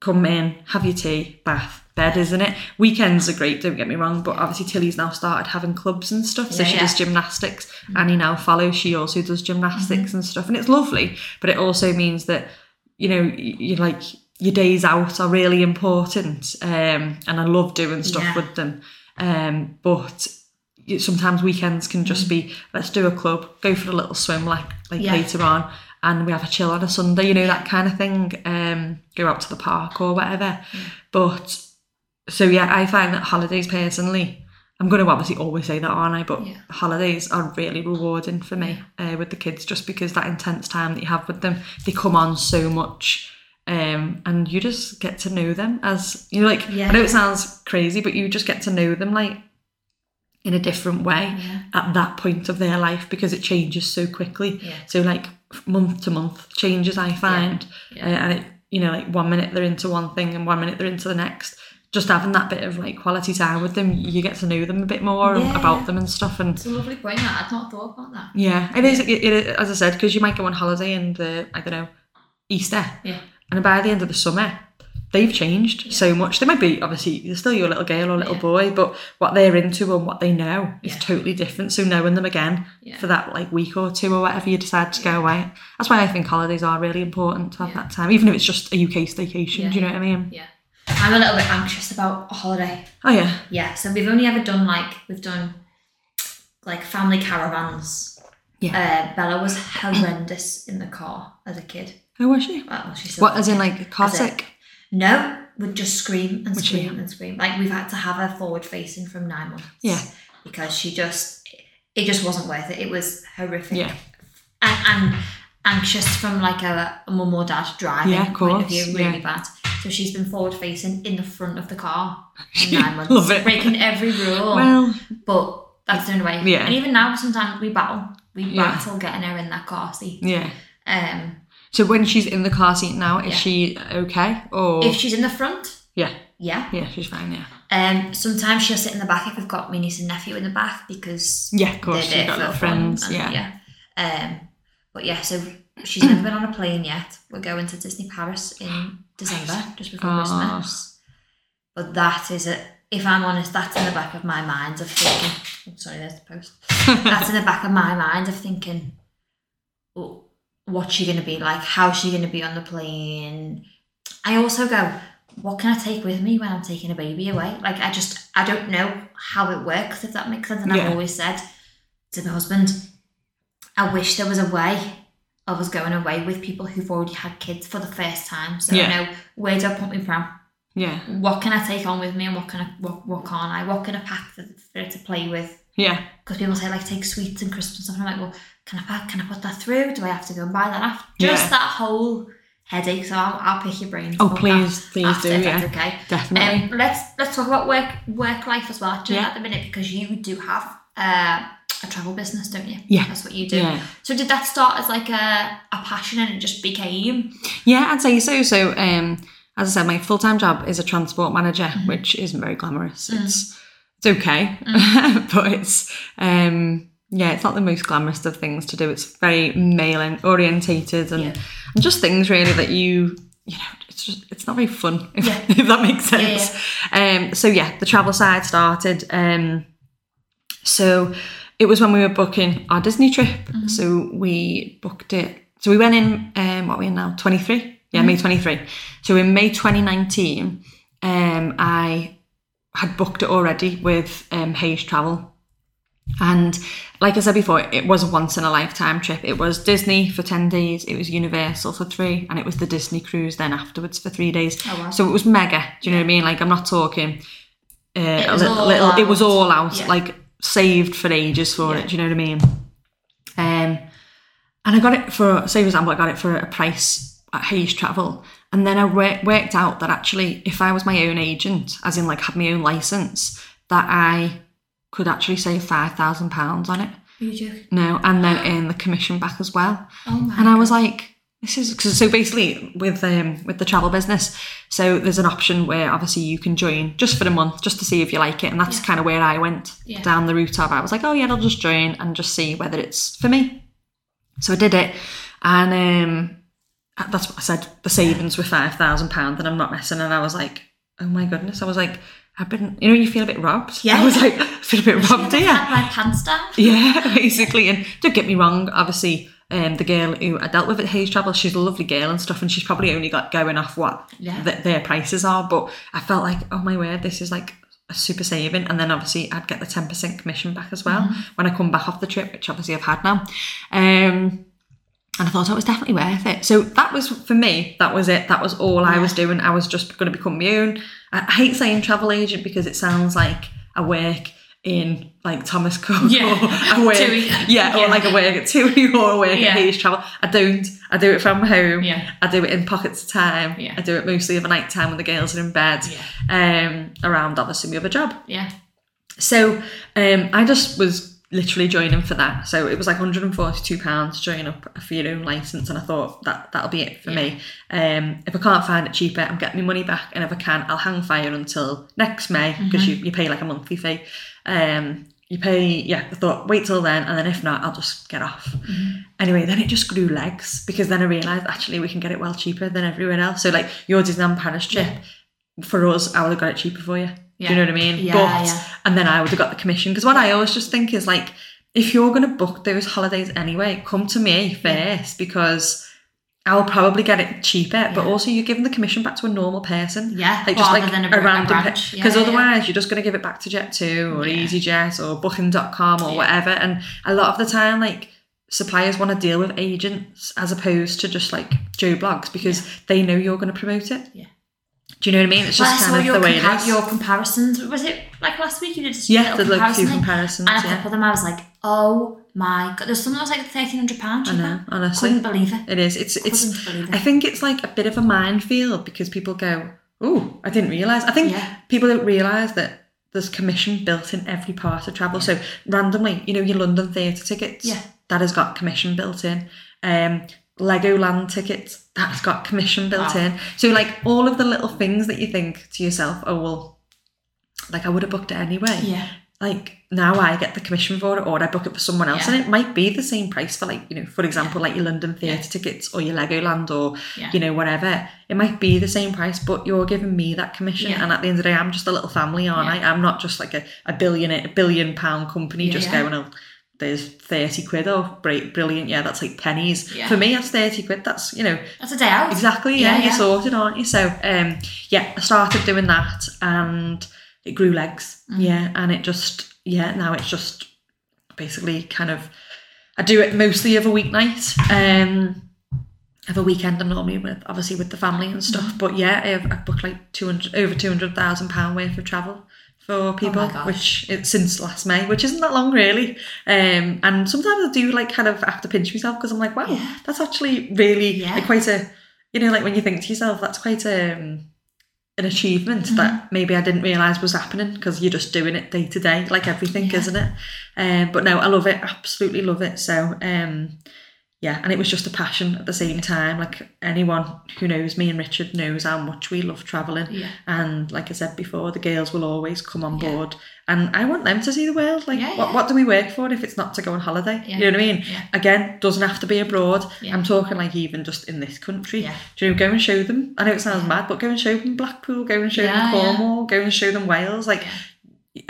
come in, have your tea, bath, bed, isn't it? Weekends are great, don't get me wrong, but obviously Tilly's now started having clubs and stuff, so Yeah, she yeah. does gymnastics. Annie now follows, she also does gymnastics and stuff, and it's lovely, but it also means that you know, y- you like your days out are really important, um, and I love doing stuff Yeah. with them. Um, but sometimes weekends can just be let's do a club, go for a little swim like like Yeah. later on, and we have a chill on a Sunday, you know that kind of thing. Um, go out to the park or whatever. But so yeah, I find that holidays personally. I'm going to obviously always say that, aren't I? But Yeah. holidays are really rewarding for me uh, with the kids, just because that intense time that you have with them, they come on so much, um, and you just get to know them as you know. Like Yeah. I know it sounds crazy, but you just get to know them like in a different way Yeah. at that point of their life because it changes so quickly. Yeah. So like month to month changes, I find, Yeah. Uh, and it you know like one minute they're into one thing and one minute they're into the next. Just having that bit of like quality time with them, you get to know them a bit more about them and stuff. And It's a lovely point. That I'd not thought about that. yeah, it is. It, it, as I said, because you might go on holiday in the I don't know Easter, Yeah. and by the end of the summer, they've changed so much. They might be obviously they're still your little girl or little Yeah. boy, but what they're into and what they know is Yeah. totally different. So knowing them again Yeah. for that like week or two or whatever you decide to go away, that's why I think holidays are really important to have that time, even if it's just a UK staycation. Do you know what I mean? Yeah. I'm a little bit anxious about a holiday. Oh yeah, Yeah, so we've only ever done like we've done like family caravans. Yeah. Uh, Bella was horrendous in the car as a kid. oh was she? Well, she's What as in like car a- sick? No, would just scream and Would she? scream and scream. Like we've had to have her forward facing from nine months. Yeah. Because she just, it just wasn't worth it. It was horrific. Yeah. And, and anxious from like a, a mum or dad driving Yeah, of point of view, really yeah. bad. So she's been forward facing in the front of the car for nine months, love it. breaking every rule. Well, but that's the only way. Yeah. And even now, sometimes we battle. We Yeah. battle getting her in that car seat. yeah. Um, So when she's in the car seat now, is Yeah. she okay? Or if she's in the front, yeah, yeah. yeah, she's fine. Yeah, Um, sometimes she'll sit in the back if we've got my niece and nephew in the back because yeah, of course. She's got little friends. Yeah. yeah. Um, but yeah, so she's never been on a plane yet. We're going to Disney Paris in December, just before Ah. Christmas. But that is it. If I'm honest, that's in the back of my mind of thinking. Oh, sorry, there's the post. that's in the back of my mind of thinking, what's she going to be like? How's she going to be on the plane? I also go, what can I take with me when I'm taking a baby away? Like, I just, I don't know how it works, if that makes sense. And Yeah. I've always said to my husband, I wish there was a way of us going away with people who've already had kids for the first time. So Yeah. I know where do I put my pram? Yeah. What can I take on with me, and what can I, what, what can't I? What can I pack for, for to play with? Yeah. Because people say like take sweets and crisps and stuff. And I'm like, well, can I? Can I put that through? Do I have to go and buy that after? Just Yeah. that whole headache. So I'll, I'll pick your brain. Oh, please, please after, do, yeah. okay. Definitely. Um, let's let's talk about work work life as well Yeah. at the minute because you do have uh, a travel business, don't you? Yeah. that's what you do. Yeah. So did that start as like a, a passion and it just became? Yeah, I'd say so. So, um, as I said, my full time job is a transport manager, Mm-hmm. which isn't very glamorous. Mm. It's it's okay, but it's um, yeah, it's not the most glamorous of things to do. It's very male orientated and, Yeah. and just things really that you you know. It's just it's not very fun if, Yeah. if that makes Yeah, sense. Um, so yeah, the travel side started. Um, so it was when we were booking our Disney trip. Mm-hmm. So we booked it. So we went in, um, what are we in now? 23? Yeah, May 23. So in May 2019, um, I had booked it already with um, Hayes Travel. And like I said before, it was a once in a lifetime trip. It was Disney for 10 days, it was Universal for three, and it was the Disney cruise then afterwards for three days. Oh, wow. So it was mega. Do you know what I mean? Like, I'm not talking uh, a was little, little it was all out, Yeah. like saved for ages for Yeah. it. Do you know what I mean? Um, and I got it for, say for example, I got it for a price at Hayes Travel, and then I wor- worked out that actually, if I was my own agent, as in like had my own license, that I could actually save five thousand pounds on it. Are you joking? No, and then earn the commission back as well. Oh my. And I was like, this is cause, so basically with um with the travel business. So there's an option where obviously you can join just for the month, just to see if you like it, and that's kind of where I went Yeah. down the route of. I was like, oh yeah, I'll just join and just see whether it's for me. So I did it, and um, that's what I said. The savings were five thousand pounds, and I'm not messing. And I was like, oh my goodness, I was like. I've been, you know, you feel a bit robbed. Yeah. I was like, I feel a bit robbed here. had my pants down. Yeah, basically. And don't get me wrong, obviously, um, the girl who I dealt with at Hayes Travel, she's a lovely girl and stuff, and she's probably only got going off what Yeah. th- their prices are. But I felt like, oh my word, this is like a super saving. And then obviously, I'd get the 10% commission back as well when I come back off the trip, which obviously I've had now. Um, and I thought it was definitely worth it. So that was for me. That was it. That was all I was doing. I was just going to become my own. I, hate saying travel agent because it sounds like I work in like Thomas Cook Yeah. or I work, yeah, Yeah. or like I work at TUI or I work Yeah. at Hayes Travel. I don't. I do it from home. Yeah. I do it in pockets of time. Yeah. I do it mostly of a night time when the girls are in bed. Yeah. Um, around obviously my other job. Yeah. So um, I just was literally joining for that. So it was like £142 to join up for your own license, and I thought that that'll be it for me. Um, if I can't find it cheaper, I'm getting my money back, and if I can, I'll hang fire until next May because you, you pay like a monthly fee. Um, you pay, yeah. I thought wait till then, and then if not, I'll just get off. Anyway, then it just grew legs because then I realised actually we can get it well cheaper than everywhere else. So like your Disneyland Paris trip. For us, I would have got it cheaper for you. Do you know what I mean? Yeah, but yeah. and then I would have got the commission. Because what I always just think is like, if you're going to book those holidays anyway, come to me first because I'll probably get it cheaper. But also, you're giving the commission back to a normal person. Yeah, like just like than a a random Because yeah, yeah. otherwise, you're just going to give it back to Jet2 or Yeah. EasyJet or Booking.com or Yeah. whatever. And a lot of the time, like suppliers want to deal with agents as opposed to just like Joe Bloggs because they know you're going to promote it. Yeah. Do you know what I mean? It's just saw kind of your, the way compa- it is. your comparisons. Was it like last week you did a Yeah, the like few comparisons. And a Yeah. of them I was like, oh my god, there's something that was like thirteen hundred pounds I know, honestly. Couldn't believe it. It is. It's it's. Believe I think it's like a bit of a minefield because people go, "Oh, I didn't realize." I think Yeah. people don't realize that there's commission built in every part of travel. So randomly, you know, your London theatre tickets, Yeah. that has got commission built in. Um, Legoland tickets, that's got commission built Wow. in. So like all of the little things that you think to yourself, "Oh well." Like I would have booked it anyway. Yeah. like now I get the commission for it or I book it for someone else Yeah. and it might be the same price for like, you know, for example, like your London theatre tickets or your Legoland or, Yeah. you know, whatever. It might be the same price, but you're giving me that commission. Yeah. And at the end of the day, I'm just a little family, aren't I? I'm not just like a, a billion, a billion pound company just yeah. going, oh, there's 30 quid. Oh, great, brilliant. Yeah, that's like pennies. Yeah. For me, that's 30 quid. That's, you know, That's a day out. Exactly, yeah, Yeah, you're sorted, aren't you? So, um, yeah, I started doing that and it grew legs, Mm. yeah, and it just, yeah, now it's just basically kind of, I do it mostly of a weeknight, um, of a weekend I'm normally with, obviously with the family and stuff, Mm-hmm. but yeah, I've, I've booked like 200, over £200,000 worth of travel for people, Oh which it's since last May, which isn't that long really. Um, and sometimes I do like kind of have to pinch myself because I'm like, wow, Yeah. that's actually really Yeah. like quite a, you know, like when you think to yourself, that's quite a, um, an achievement Mm-hmm. that maybe I didn't realise was happening because you're just doing it day to day, like everything, Yeah. isn't it? Um, but no, I love it, absolutely love it. So, um, yeah, and it was just a passion at the same time. Like anyone who knows me and Richard knows how much we love travelling. Yeah. And like I said before, the girls will always come on board. And I want them to see the world. Like, Yeah, what, yeah. what do we work for if it's not to go on holiday? Yeah. You know what I mean? Yeah. Again, doesn't have to be abroad. Yeah. I'm talking like even just in this country. Yeah. Do you know, go and show them. I know it sounds mad, but go and show them Blackpool, go and show Yeah, them yeah. Cornwall, go and show them Wales. Like,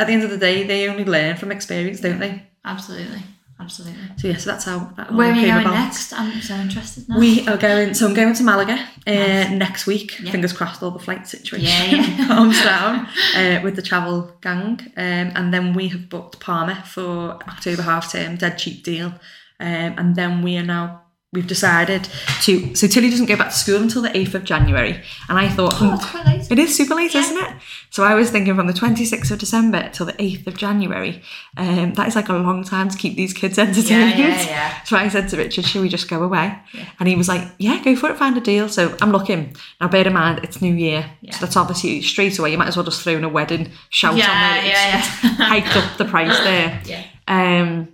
at the end of the day, they only learn from experience, don't they? Absolutely. Absolutely. So, yeah, so that's how that all Where are you came going about. next? I'm so interested now. We are going, so I'm going to Malaga uh, Nice. next week. Yeah. Fingers crossed, all the flight situation Yeah, yeah. calms down uh, with the travel gang. Um, and then we have booked Palma for October half term, dead cheap deal. Um, and then we are now, we've decided to, so Tilly doesn't go back to school until the 8th of January. And I thought, Oh, that's quite late. it is super late, Yeah. isn't it? So I was thinking from the 26th of December till the 8th of January. Um, that is like a long time to keep these kids entertained. Yeah, yeah, yeah. So I said to Richard, should we just go away? And he was like, yeah, go for it, find a deal. So I'm looking. Now bear in mind, it's New Year. Yeah. So that's obviously straight away. You might as well just throw in a wedding shout Yeah, on there. Yeah, yeah. hiked up the price there. Yeah. Um,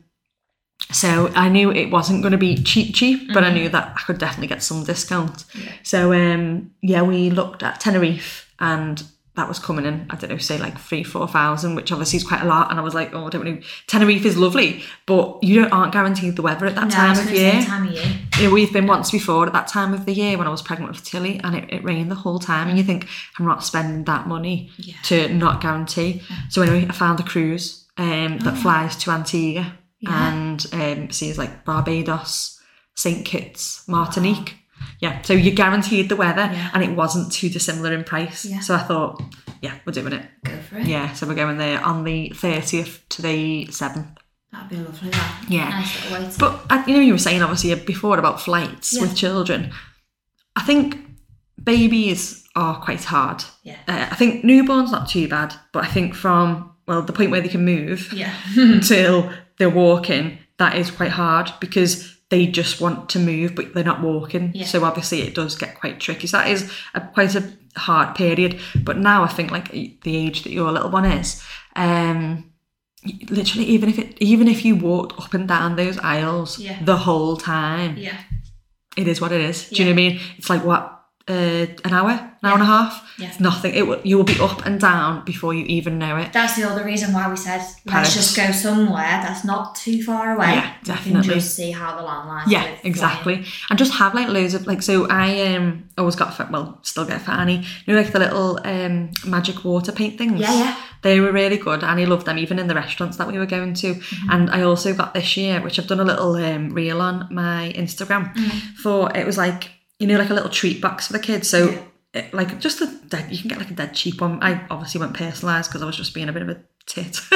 so I knew it wasn't going to be cheap, cheap, but I Mm-hmm. knew that I could definitely get some discount. So um, yeah, we looked at Tenerife, and that was coming in. I don't know, say like three, four thousand, which obviously is quite a lot. And I was like, oh, I don't know. Tenerife is lovely, but you don't aren't guaranteed the weather at that No, time of year. time of year. Yeah, we've been once before at that time of the year when I was pregnant with Tilly and it, it rained the whole time and you think I'm not spending that money Yeah. to not guarantee. So anyway, I found a cruise um, that flies to Antigua Yeah. and um, sees like Barbados, St. Kitts, Martinique. Yeah, so you're guaranteed the weather Yeah. and it wasn't too dissimilar in price. Yeah. So I thought, yeah, we're doing it. Go for it. Yeah, so we're going there on the 30th to the 7th. That'd be lovely. That. Yeah. Nice little way to. But uh, you know, you were saying obviously before about flights Yeah. with children. I think babies are quite hard. Yeah. Uh, I think newborns not too bad, but I think from well the point where they can move yeah. until they're walking, that is quite hard because they just want to move but they're not walking. Yeah. So obviously it does get quite tricky. So that is a, quite a hard period. But now I think like the age that your little one is, um, literally even if it even if you walked up and down those aisles Yeah. the whole time, yeah. it is what it is. Do you know what I mean? It's like what uh, an hour, an hour and a half. Yeah. Nothing. It will, you will be up and down before you even know it. That's the other reason why we said let's just go somewhere that's not too far away. Yeah, definitely. just see how the landlines. Yeah, exactly. And just have like loads of like so I um always got well still get for Annie. You know like the little um magic water paint things. Yeah, yeah. They were really good. Annie loved them even in the restaurants that we were going to. Mm-hmm. And I also got this year, which I've done a little um reel on my Instagram Mm-hmm. for it was like you know like a little treat box for the kids. So it, like just a dead you can get like a dead cheap one. I obviously went personalised because I was just being a bit of a tit.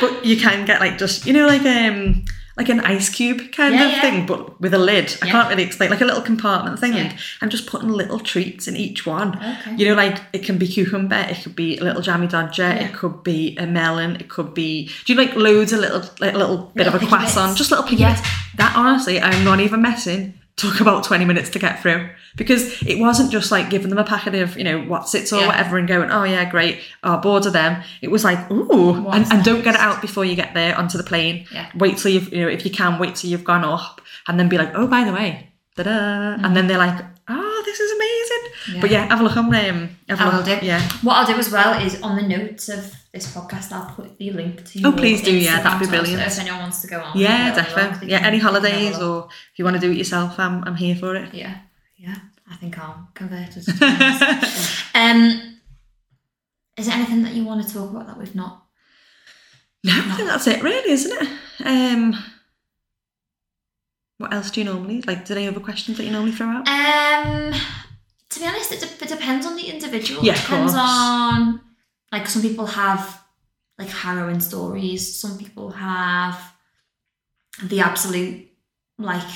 but you can get like just you know like um like an ice cube kind Yeah, of yeah. thing, but with a lid. I can't really explain, like a little compartment thing, Yeah. and just putting little treats in each one. Okay. You know, like it can be cucumber, it could be a little jammy dodger, Yeah. it could be a melon, it could be. Do you like loads of little, like a little bit Little of a croissant, bits. just little piggy Yeah. bits. That honestly, I'm not even messing. Took about 20 minutes to get through because it wasn't just like giving them a packet of, you know, what's it or Yeah. whatever and going, oh yeah, great, oh, bored of them. It was like, ooh, and, and don't get it out before you get there onto the plane. Yeah. Wait till you've, you know, if you can, wait till you've gone up and then be like, oh, by the way, da-da. And then they're like, oh, this is amazing. But yeah, have a look on um, have a I will do. Yeah. What I'll do as well is on the notes of this podcast, I'll put the link to. You. Oh, please do, yeah, that'd be brilliant. If anyone wants to go on, Yeah, they can have a look, definitely. they Yeah, any they have holidays or if you want to do it yourself, I'm I'm here for it. Yeah, yeah. I think I'll convert us. um, is there anything that you want to talk about that we've not? No, I think that's it, really, isn't it? Um, what else do you normally like? Do any other questions that you normally throw out? Um, to be honest, it, de- it depends on the individual. Yeah, it depends on like some people have like harrowing stories. Some people have the absolute like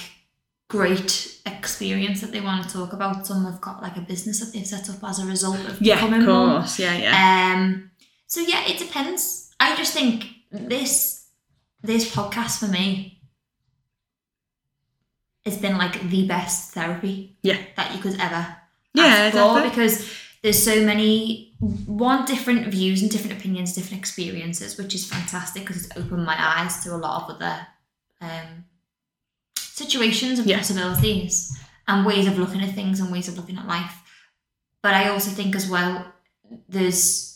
great experience that they want to talk about. Some have got like a business that they've set up as a result of yeah, becoming of course. Yeah, yeah. Um, so yeah, it depends. I just think this this podcast for me has been like the best therapy Yeah. that you could ever Yeah, definitely. because there's so many one different views and different opinions, different experiences, which is fantastic because it's opened my eyes to a lot of other um, situations and Yeah. possibilities and ways of looking at things and ways of looking at life. But I also think as well, there's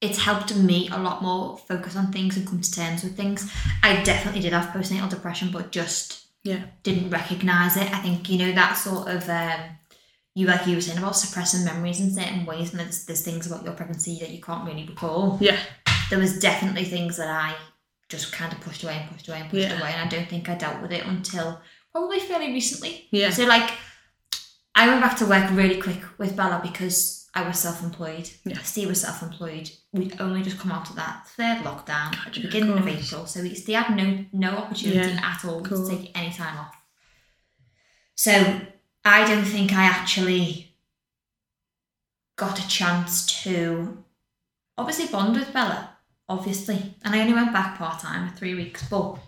it's helped me a lot more focus on things and come to terms with things. I definitely did have postnatal depression, but just Yeah. didn't recognize it. I think you know that sort of um, you like you were saying about suppressing memories in certain ways, and there's, there's things about your pregnancy that you can't really recall. Yeah. There was definitely things that I just kind of pushed away and pushed away and pushed Yeah. away, and I don't think I dealt with it until probably fairly recently. Yeah. So like, I went back to work really quick with Bella because I was self-employed. Yeah. Steve was self-employed. We'd only just come out of that third lockdown at the Gotcha, of beginning of. April, so he, they had no no opportunity Yeah, at all cool. to take any time off. So I don't think I actually got a chance to obviously bond with Bella, obviously, and I only went back part time for three weeks, but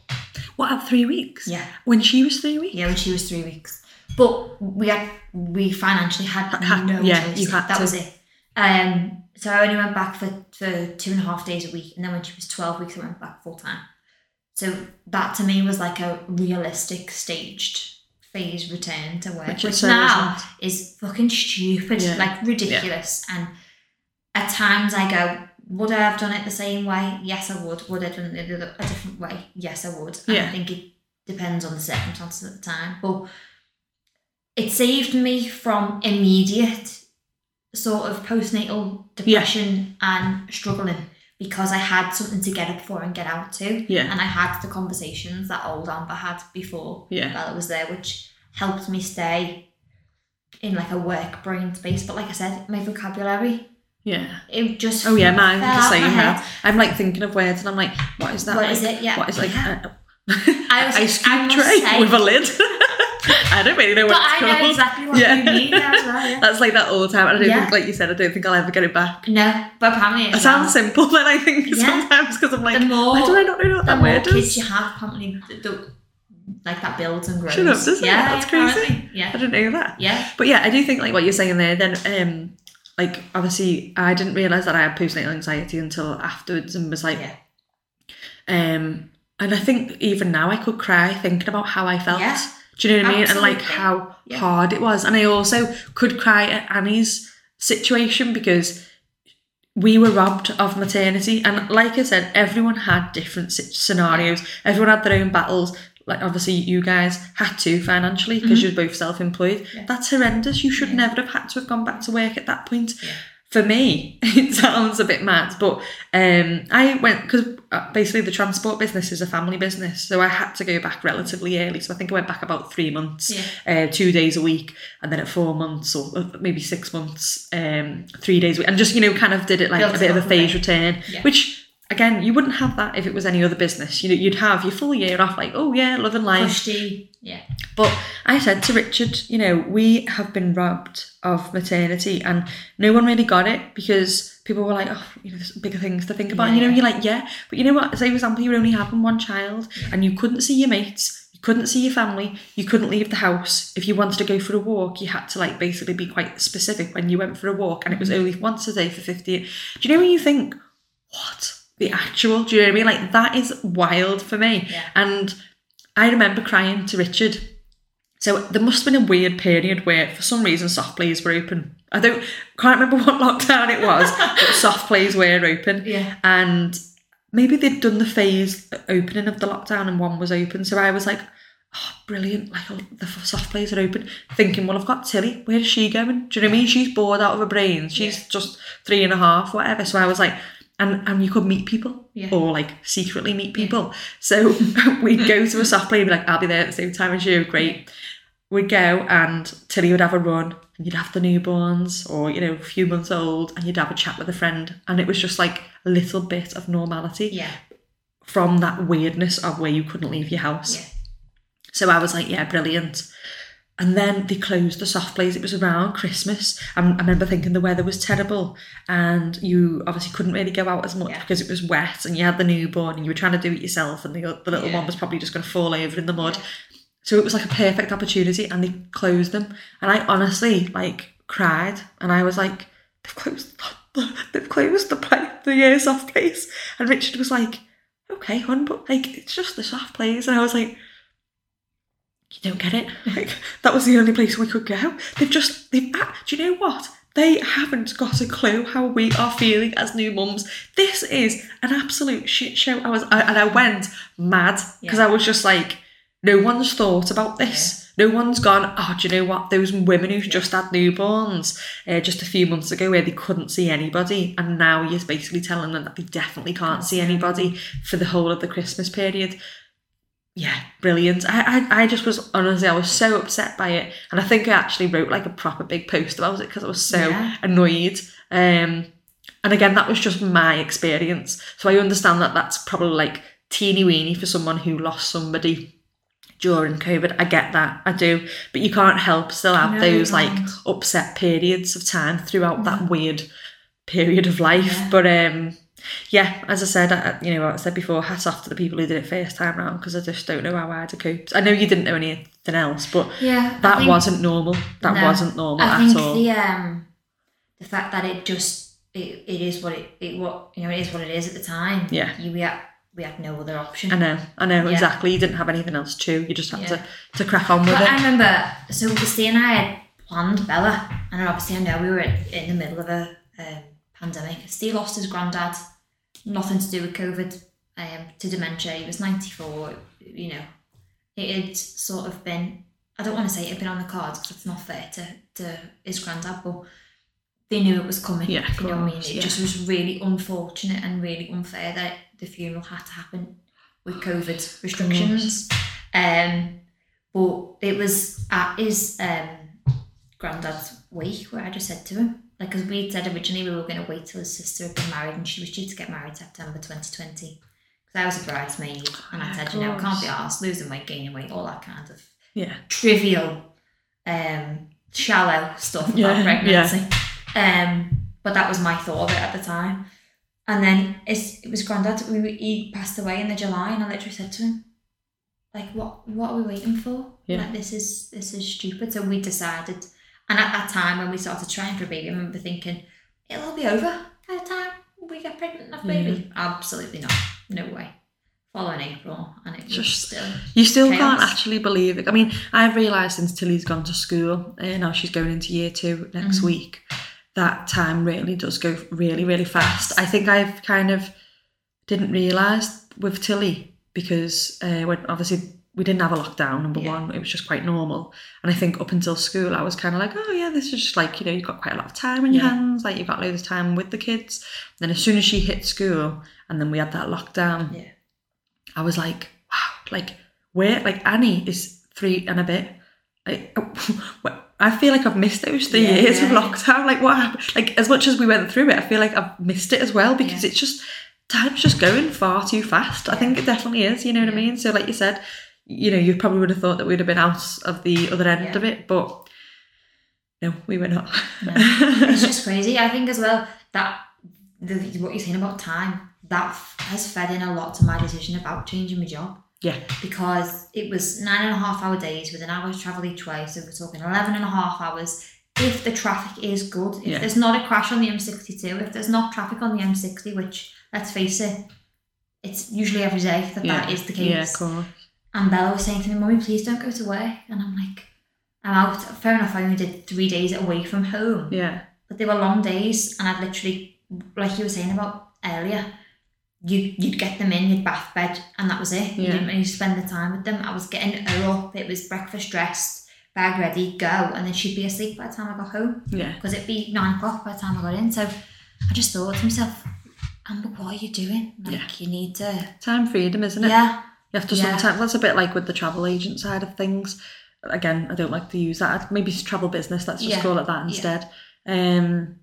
What at three weeks? yeah, When she was three weeks? yeah, when she was three weeks. But we had we financially had Had- no yeah, choice. you had that to. was it. Um, so I only went back for, for two and a half days a week, and then when she was twelve weeks, I went back full time. So that to me was like a realistic staged phase return to work, Which which, now isn't is fucking stupid, Yeah. like ridiculous. And at times I go, would I have done it the same way? Yes, I would. Would I have done it a different way? Yes, I would. And Yeah. I think it depends on the circumstances at the time. But it saved me from immediate sort of postnatal depression and struggling because I had something to get up for and get out to. Yeah. And I had the conversations that old Amber had before Yeah. Bella was there, which helped me stay in like a work brain space. But like I said, my vocabulary, Yeah. it just Oh yeah, fell the same my now. head. I'm like thinking of words and I'm like, what is that? What like? is it? Yeah. What is like Yeah. uh, I was- ice I tray say- with a lid? I don't really know what But it's I know called. exactly what Yeah. you mean now as well. Yeah. That's like that all the time. I don't Yeah. think, like you said, I don't think I'll ever get it back. No, but apparently It it's sounds simple, then I think Yeah. sometimes because I'm like, The more- why do I not know what the that more word kids is? you have, apparently, the, the, like that builds and grows. Shut up, does it? yeah, That's yeah, crazy. apparently. I Yeah, didn't know that. yeah, But yeah, I do think like what you're saying there. Then, um, like obviously, I didn't realize that I had postnatal anxiety until afterwards, and was like, yeah. um, and I think even now I could cry thinking about how I felt. Yeah. Do you know what I mean? And like how Yeah. hard it was, and I also could cry at Annie's situation because we were robbed of maternity, and like I said, everyone had different scenarios. Everyone had their own battles. Like obviously, you guys had to financially because you're both self-employed. Mm-hmm. Yeah. That's horrendous. You should Yeah. never have had to have gone back to work at that point. For me it sounds a bit mad but um i went because basically the transport business is a family business so i had to go back relatively early so i think i went back about three months uh, two days a week and then at four months or uh, maybe six months um three days a week and just you know kind of did it like Built a bit of a phase return Yeah. which again you wouldn't have that if it was any other business you know you'd have your full year off like oh yeah loving life Cushy. Yeah, but I said to Richard, you know, we have been robbed of maternity and no one really got it because people were like, oh, you know, there's bigger things to think about. And you know, you're like, yeah. But you know what? Say, for example, you're only having one child and you couldn't see your mates, you couldn't see your family, you couldn't leave the house. If you wanted to go for a walk, you had to like basically be quite specific when you went for a walk and it was Mm-hmm. only once a day for 50. Do you know when you think, what? The actual, do you know what I mean? Like that is wild for me. Yeah. And I remember crying to Richard So there must have been a weird period where, for some reason, soft plays were open. I don't can't remember what lockdown it was, but soft plays were open. Yeah. And maybe they'd done the phase uh, opening of the lockdown and one was open. So I was like, oh, brilliant! Like oh, the soft plays are open. Thinking, well, I've got Tilly. Where is she going? Do you know what I mean? She's bored out of her brains. She's just three and a half, whatever. So I was like. And, and you could meet people Yeah. or like secretly meet people. So we'd go to a soft play and be like, I'll be there at the same time as you. Great we'd go and Tilly would have a run and you'd have the newborns or, you know, a few months old and you'd have a chat with a friend. And it was just like a little bit of normality Yeah. from that weirdness of where you couldn't leave your house. Yeah. So I was like, yeah, brilliant. And then they closed the soft plays. It was around Christmas. I, I remember thinking the weather was terrible and you obviously couldn't really go out as much Yeah. because it was wet and you had the newborn and you were trying to do it yourself and the, the little Yeah. one was probably just going to fall over in the mud. So it was like a perfect opportunity and they closed them. And I honestly like cried and I was like, they've closed the, they've closed the play, the uh, soft place. And Richard was like, okay, hon, but like it's just the soft plays. And I was like, you don't get it. Like that was the only place we could go. They've just they've do you know what? They haven't got a clue how we are feeling as new mums. This is an absolute shit show. I was I, and I went mad because Yeah. I was just like, no one's thought about this. No one's gone. Oh, do you know what? Those women who've just had newborns uh, just a few months ago, where they couldn't see anybody, and now you're basically telling them that they definitely can't see anybody for the whole of the Christmas period yeah, brilliant. I, I, I just was honestly, I was so upset by it, and I think I actually wrote like a proper big post about it because I was so Yeah. annoyed. Um, and again, that was just my experience, so I understand that that's probably like teeny weeny for someone who lost somebody during COVID. I get that, I do, but you can't help still have No, those like upset periods of time throughout that weird period of life. Yeah. But um, yeah, as I said, I, you know, what I said before, hats off to the people who did it first time round because I just don't know how I'd have coped. I know you didn't know anything else, but Yeah. That think- wasn't normal. That No. wasn't normal I at think all. the um the fact that it just it, it is what it, it what you know it is what it is at the time. Yeah. You we had we had no other option. I know, I know Yeah. exactly. You didn't have anything else to. You just had Yeah. to to crack on with But I remember, so Christy and I had planned Bella, and obviously I know we were in the middle of a um, pandemic. Steve lost his granddad, nothing to do with COVID, um, to dementia. He was 94, you know. It had sort of been, I don't want to say it had been on the cards because it's not fair to, to his granddad, but they knew it was coming. Yeah, you know what I mean? It yeah. just was really unfortunate and really unfair that the funeral had to happen with COVID restrictions. Um, but it was at his um, granddad's wake where I just said to him, like, because we said originally we were going to wait till his sister had been married and she was due to get married September 2020. Because I was a bridesmaid and I Of said, you know, it can't be asked, losing weight, gaining weight, all that kind of Yeah, trivial, um, shallow stuff about Yeah, pregnancy. Um, but that was my thought of it at the time. And then it's, it was granddad. We, were- he passed away in the July, and I literally said to him, "Like, what? What are we waiting for? Yeah. Like, this is this is stupid." So we decided. And at that time, when we started trying for a baby, I remember thinking, "It'll all be over by the time we get pregnant and have a baby." Absolutely not. No way. Following April, and it was Just- still you still can't actually believe it. I mean, I've realised since Tilly's gone to school, and now she's going into year two next Mm-hmm. week, that time really does go really, really fast. I think I've kind of didn't realise with Tilly because uh, when obviously we didn't have a lockdown. Number Yeah. one, it was just quite normal, and I think up until school, I was kind of like, oh yeah, this is just like you know you've got quite a lot of time in your Yeah. hands, like you've got loads of time with the kids. then as soon as she hit school, and then we had that lockdown, Yeah. I was like, wow, like where, like Annie is three and a bit. I, I feel like I've missed those three Yeah, years of lockdown. Like what happened? Like as much as we went through it, I feel like I've missed it as well because it's just time's just going far too fast. I think it definitely is. You know what I mean? So like you said, you know, you probably would have thought that we'd have been out of the other end Yeah. of it, but no, we were not. No. it's just crazy. I think as well that the, what you're saying about time that f- has fed in a lot to my decision about changing my job yeah, because it was nine and a half hour days with an hour's travel each way. So we're talking 11 and a half hours. If the traffic is good, if Yeah. there's not a crash on the M62, if there's not traffic on the M60, which let's face it, it's usually every day that yeah, that is the case. yeah, cool. And Bella was saying to me, Mummy, please don't go to work. And I'm like, I'm out. Fair enough, I only did three days away from home, Yeah. but they were long days, and I'd literally, like you were saying about earlier, you you'd get them in, you'd bath bed, and that was it. You Yeah. didn't really spend the time with them. I was getting her up. It was breakfast dressed, bag ready, go, and then she'd be asleep by the time I got home Yeah. because it'd be nine o'clock by the time I got in. So I just thought to myself, Amber, what are you doing? Like Yeah. you need to, Time freedom, isn't it? yeah, You have to Yeah. sometimes, that's a bit like with the travel agent side of things. Again, I don't like to use that. Maybe it's travel business, let's just Yeah. call it that instead. Um,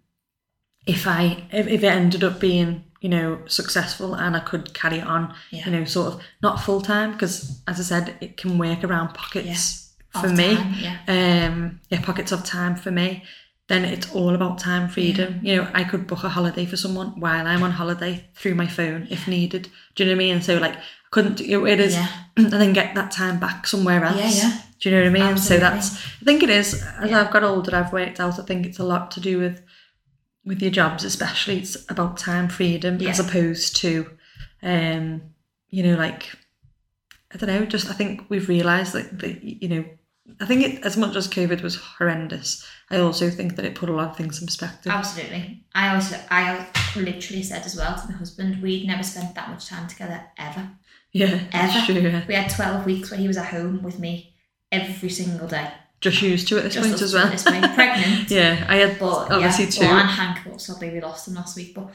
if I, if, if it ended up being, you know, successful and I could carry it on, Yeah. you know, sort of not full time, because as I said, it can work around pockets for Of me. time, yeah. um yeah pockets of time for me then it's all about time freedom. You know i could book a holiday for someone while i'm on holiday through my phone if needed. Do you know what i mean? So like couldn't you know, it is Yeah. and then get that time back somewhere else. Yeah, yeah. do you know what i mean? So that's i think it is as Yeah. i've got older i've worked out i think it's a lot to do with with your jobs especially it's about time freedom as opposed to um you know like I don't know, just I think we've realised that, that, you know, I think it, as much as COVID was horrendous, I also think that it put a lot of things in perspective. Absolutely. I also, I literally said as well to my husband, we'd never spent that much time together ever. yeah, Ever. true. Yeah. We had 12 weeks where he was at home with me every single day. Just used to at this Just point as well. This way, pregnant. yeah, I had But obviously yeah, two. Well, and Hank, sadly we lost him last week. But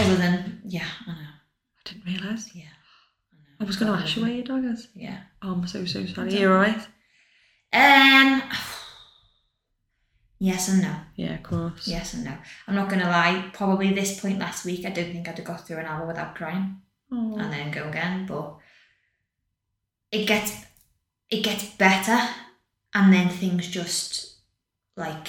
other than, yeah, I know. I didn't realise. Yeah. I was going to ask you where your dog is. Yeah. Oh, I'm so so sorry. Don't You're alright. Um. Yes and no. Yeah, of course. Yes and no. I'm not gonna lie. Probably this point last week, I don't think I'd have got through an hour without crying. Oh. and then go again. But it gets it gets better, and then things just like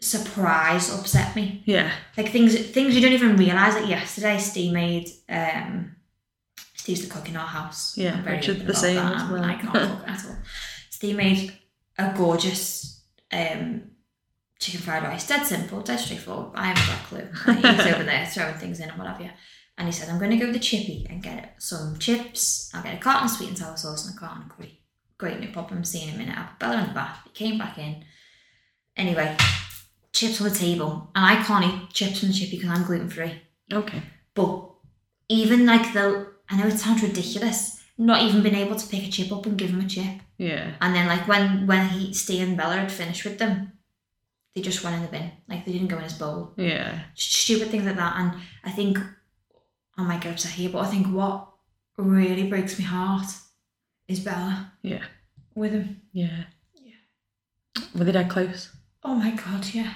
surprise upset me. Yeah, Like things things you don't even realise. Like yesterday, Steve made um Steve's the cook in our house. Yeah, I'm very Richard the same that, as well. I can't cook at all. Steve made a gorgeous um chicken fried rice. Dead simple, dead straightforward. I have no clue. He's over there throwing things in and what have you. And he said, I'm going to go to the chippy and get some chips. I'll get a carton of sweet and sour sauce and a carton of curry. Great, no problem. Seeing him in it. I put Bella in the bath. He came back in. Anyway, chips on the table. And I can't eat chips from the chippy because I'm gluten free. okay. But even like the, I know it sounds ridiculous, not even been able to pick a chip up and give him a chip. Yeah, And then like when when he Steve and Bella had finished with them, they just went in the bin. Like they didn't go in his bowl. yeah, Stupid things like that. And I think I might get upset here, but I think what really breaks my heart is Bella yeah, with him. yeah. Yeah. Were they dead close? Oh my god, yeah.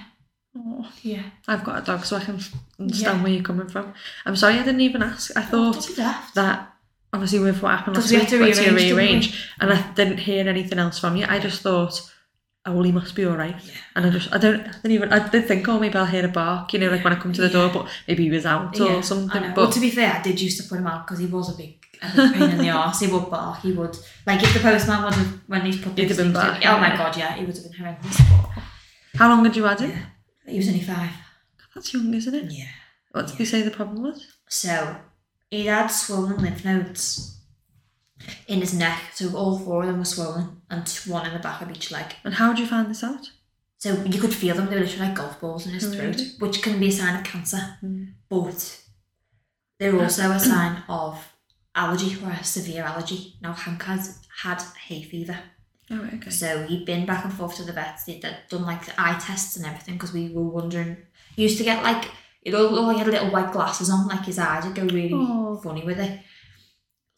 Oh. Yeah. I've got a dog, so I can understand Yeah. where you're coming from. I'm sorry, I didn't even ask. I oh, thought Don't be daft. that obviously with what happened last we week, had to had to rearrange, rearrange, and I didn't hear anything else from you. I just thought, oh, well, he must be all right. Yeah. And I just, I don't, I didn't even, I did think, oh, maybe I'll hear a bark, you know, like when I come to the door, but maybe he was out Yeah, or something. But well, to be fair, I did used to put him out because he was a big, a big pain in the arse. He would bark. He would like if the postman would have when he's put He'd have been back, Oh my god, yeah, he would have been horrendous. How long had you had him? Yeah, he was only five. That's young, isn't it? Yeah. What did they say the problem was? So he had swollen lymph nodes in his neck. So all four of them were swollen, and one in the back of each leg. And how did you find this out? So you could feel them. They were literally like golf balls in his Oh, throat, which can be a sign of cancer. Mm. But they're also a sign of allergy or a severe allergy. Now Hank has had hay fever. Oh, okay. So he'd been back and forth to the vets. They'd done like the eye tests and everything because we were wondering. He used to get like it all looked like he had little white glasses on, like his eyes would go really Oh. funny with it.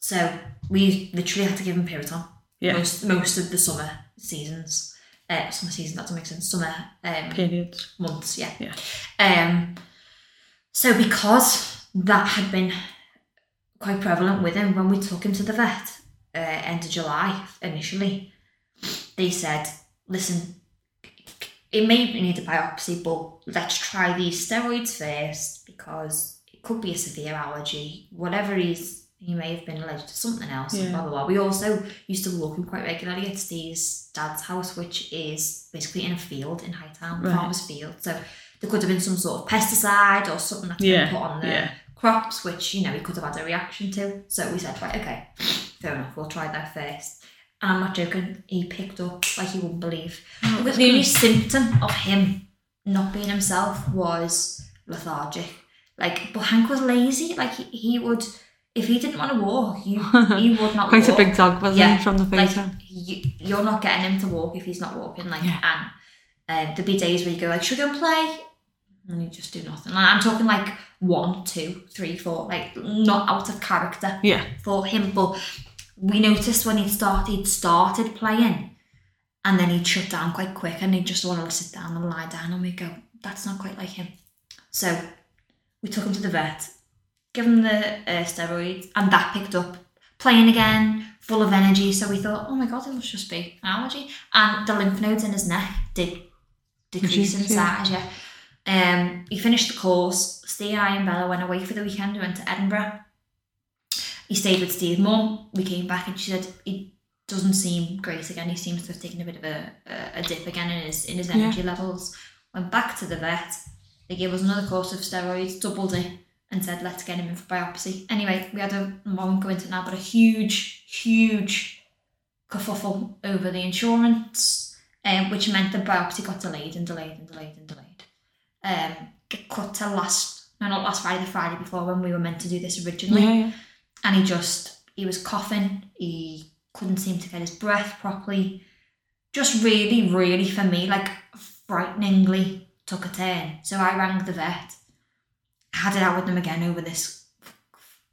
So we literally had to give him Piriton Yeah, most most of the summer seasons. Uh, summer season that doesn't make sense. Summer um, periods. months, yeah. Yeah. Um. So because that had been quite prevalent with him when we took him to the vet, uh, end of July initially, they said, "Listen, it may need a biopsy, but let's try these steroids first because it could be a severe allergy. Whatever he's." He may have been allergic to something else, and blah blah blah. We also used to walk him quite regularly at Steve's dad's house, which is basically in a field in Hightown, Right. farmer's field. So there could have been some sort of pesticide or something that's Yeah, been put on the yeah. crops, which you know he could have had a reaction to. So we said, right, okay, fair enough, we'll try that first. And I'm not joking, he picked up like you wouldn't believe. Oh, the only symptom of him not being himself was lethargic. Like, but Hank was lazy. Like, he, he would, if he didn't want to walk, you, he would not Quite a walk. big dog, wasn't Yeah, he, from the like photo? you, you're not getting him to walk if he's not walking. Like, Yeah. and uh, there'd be days where you go like, "Should we go and play?" And you just do nothing. And I'm talking like one, two, three, four, like not out of character yeah. for him. But we noticed when he started, he'd started playing, and then he'd shut down quite quick, and he'd just want to sit down and lie down, and we go, "That's not quite like him." So we took him to the vet, give him the uh, steroids, and that picked up. Playing again, full of energy. So we thought, oh my god, it must just be an allergy. And the lymph nodes in his neck did decrease in size. Yeah. Um, he finished the course. Steve, I, and Bella went away for the weekend. We went to Edinburgh. He stayed with Steve's mum. We came back and she said he doesn't seem great again. He seems to have taken a bit of a, a, a dip again in his in his energy levels. Went back to the vet. They gave us another course of steroids, doubled it, and said let's get him in for biopsy. Anyway, we had a I won't go into it now, but a huge, huge kerfuffle over the insurance, um, which meant the biopsy got delayed and delayed and delayed and delayed. Um, get cut to last, no, not last Friday, the Friday before when we were meant to do this originally Yeah, yeah. And he just he was coughing. He couldn't seem to get his breath properly. Just really really for me like frighteningly took a turn. So i rang the vet. Had it out with them again over this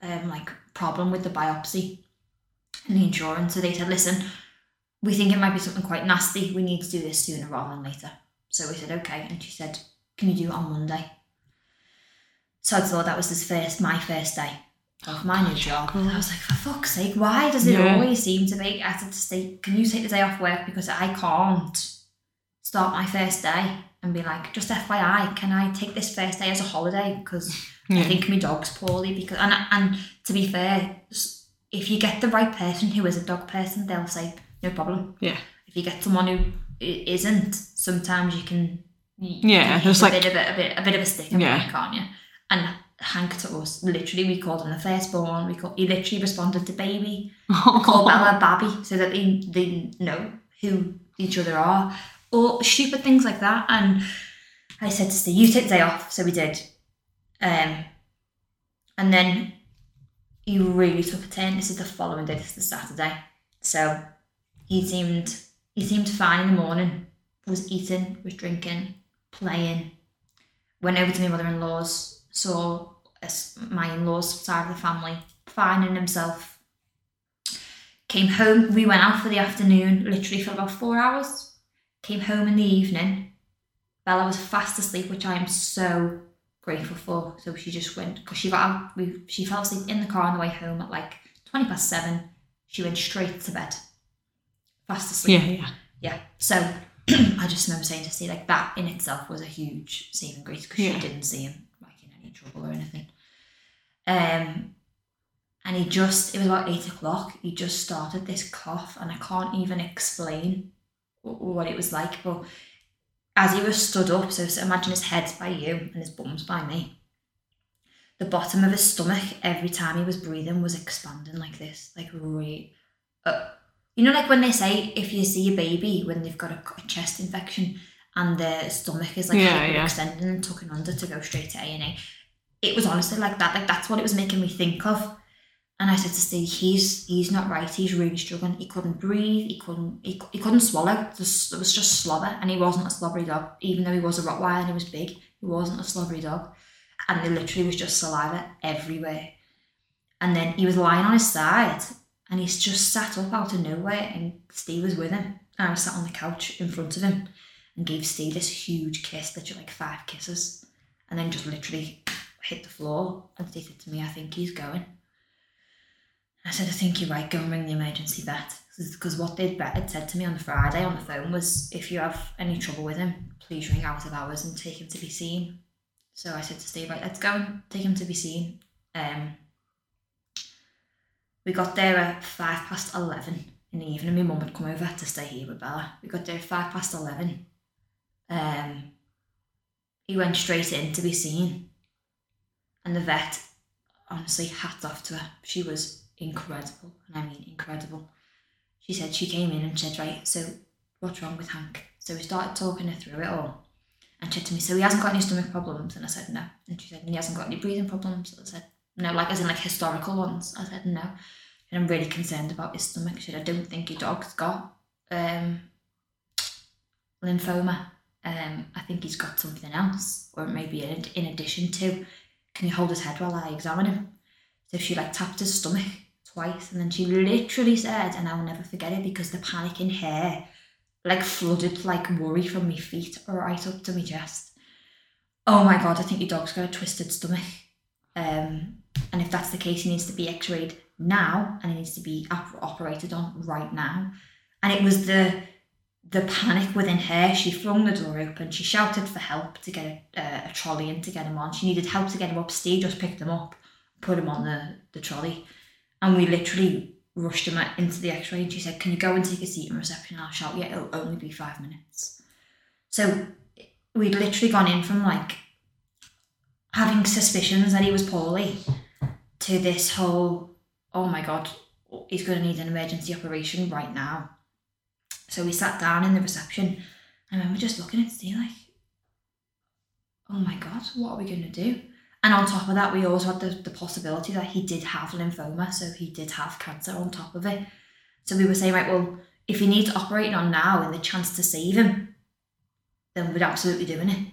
um like problem with the biopsy and the insurance. So they said listen we think it might be something quite nasty. We need to do this sooner rather than later. So we said okay. And she said can you do it on monday? So I thought that was his first, my first day of my new job. And I was like, for fuck's sake, why does it Yeah. always seem to be? I said to Steve, can you take the day off work because I can't start my first day and be like, just FYI, can I take this first day as a holiday because I think my dog's poorly because and and to be fair, if you get the right person who is a dog person, they'll say no problem. Yeah. If you get someone who isn't, sometimes you can Yeah, can like a bit of a, a bit a bit of a stick in Yeah. yeah. can't you? And Hank to us, literally, we called him the firstborn. We call, he literally responded to baby. We call Bella Babby so that they they know who each other are, or stupid things like that. And I said to Steve, "You take the day off," so we did. Um, and then he really took a turn. This is the following day. This is the Saturday. So he seemed he seemed fine in the morning. Was eating, was drinking, playing. Went over to my mother-in-law's. Saw us- my in-laws side of the family finding himself. Came home. We went out for the afternoon, literally for about four hours. Came home in the evening. Bella was fast asleep, which I am so grateful for. So she just went because she got out. We she fell asleep in the car on the way home at like twenty past seven. She went straight to bed, fast asleep. yeah, yeah. Yeah. So I just remember saying to Steve like that in itself was a huge saving grace because Yeah. she didn't see him like in any trouble or anything. Um, and he just it was about eight o'clock. He just started this cough, and I can't even explain what it was like. But as he was stood up, so, so imagine his head's by you and his bum's by me. The bottom of his stomach, every time he was breathing, was expanding like this, like really. Uh, you know, like when they say if you see a baby when they've got a, a chest infection and their stomach is like Yeah, yeah. extending and tucking under to go straight to A and E. It was honestly like that. Like that's what it was making me think of. And I said to Steve, he's he's not right. He's really struggling. He couldn't breathe. He couldn't he, he couldn't swallow. It was just slobber, and he wasn't a slobbery dog. Even though he was a Rottweiler and he was big, he wasn't a slobbery dog. And there literally was just saliva everywhere. And then he was lying on his side, and he's just sat up out of nowhere, and Steve was with him. And I was sat on the couch in front of him, and gave Steve this huge kiss, literally like five kisses, and then just literally hit the floor. And Steve said to me, "I think he's going." I said, I think you're right, go and ring the emergency vet. Because what they'd bet had said to me on the Friday on the phone was, if you have any trouble with him, please ring out of hours and take him to be seen. So I said to Steve, right, let's go and take him to be seen. Um, we got there at five past 11 in the evening. My mum had come over to stay here with Bella. We got there at five past 11. Um, he went straight in to be seen. And the vet, honestly, hat off to her. She was incredible, and I mean incredible. she said she came in and said, right, so what's wrong with Hank? So we started talking her through it all. And she said to me, so he hasn't got any stomach problems? And I said, no. And she said, and he hasn't got any breathing problems? I said, no, like as in like historical ones. I said, no. And I'm really concerned about his stomach. She said, I don't think your dog's got um, lymphoma. Um, I think he's got something else, or maybe in addition to. Can you hold his head while I examine him? So she like tapped his stomach twice, and then she literally said, and I'll never forget it because the panic in her like flooded like worry from my feet right up to my chest. Oh my god, I think your dog's got a twisted stomach. Um, and if that's the case, he needs to be x-rayed now, and he needs to be op- operated on right now. And it was the the panic within her. She flung the door open. She shouted for help to get a, a, a trolley in to get him on. She needed help to get him up. upstairs. Just picked him up, put him on the the trolley, and we literally rushed him into the X-ray. And she said, "Can you go and take a seat in reception?" And I'll shout, "Yeah, it'll only be five minutes." So we'd literally gone in from like having suspicions that he was poorly to this whole, "Oh my god, he's going to need an emergency operation right now." So we sat down in the reception and I remember just looking at Steve like, oh my God, what are we going to do? And on top of that, we also had the, the possibility that he did have lymphoma, so he did have cancer on top of it. So we were saying, right, well, if he needs operating on now and the chance to save him, then we're absolutely doing it.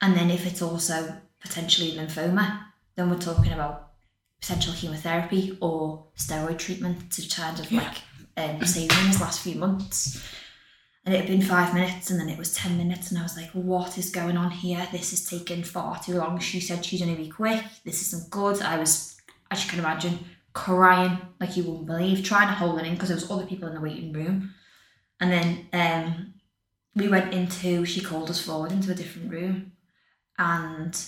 And then if it's also potentially lymphoma, then we're talking about potential chemotherapy or steroid treatment to kind of like um, save him his last few months. And it had been five minutes and then it was 10 minutes, and I was like, what is going on here? This is taking far too long. She said she's going to be quick. This isn't good. I was, as you can imagine, crying like you wouldn't believe, trying to hold it in because there was other people in the waiting room. And then um, we went into, she called us forward into a different room and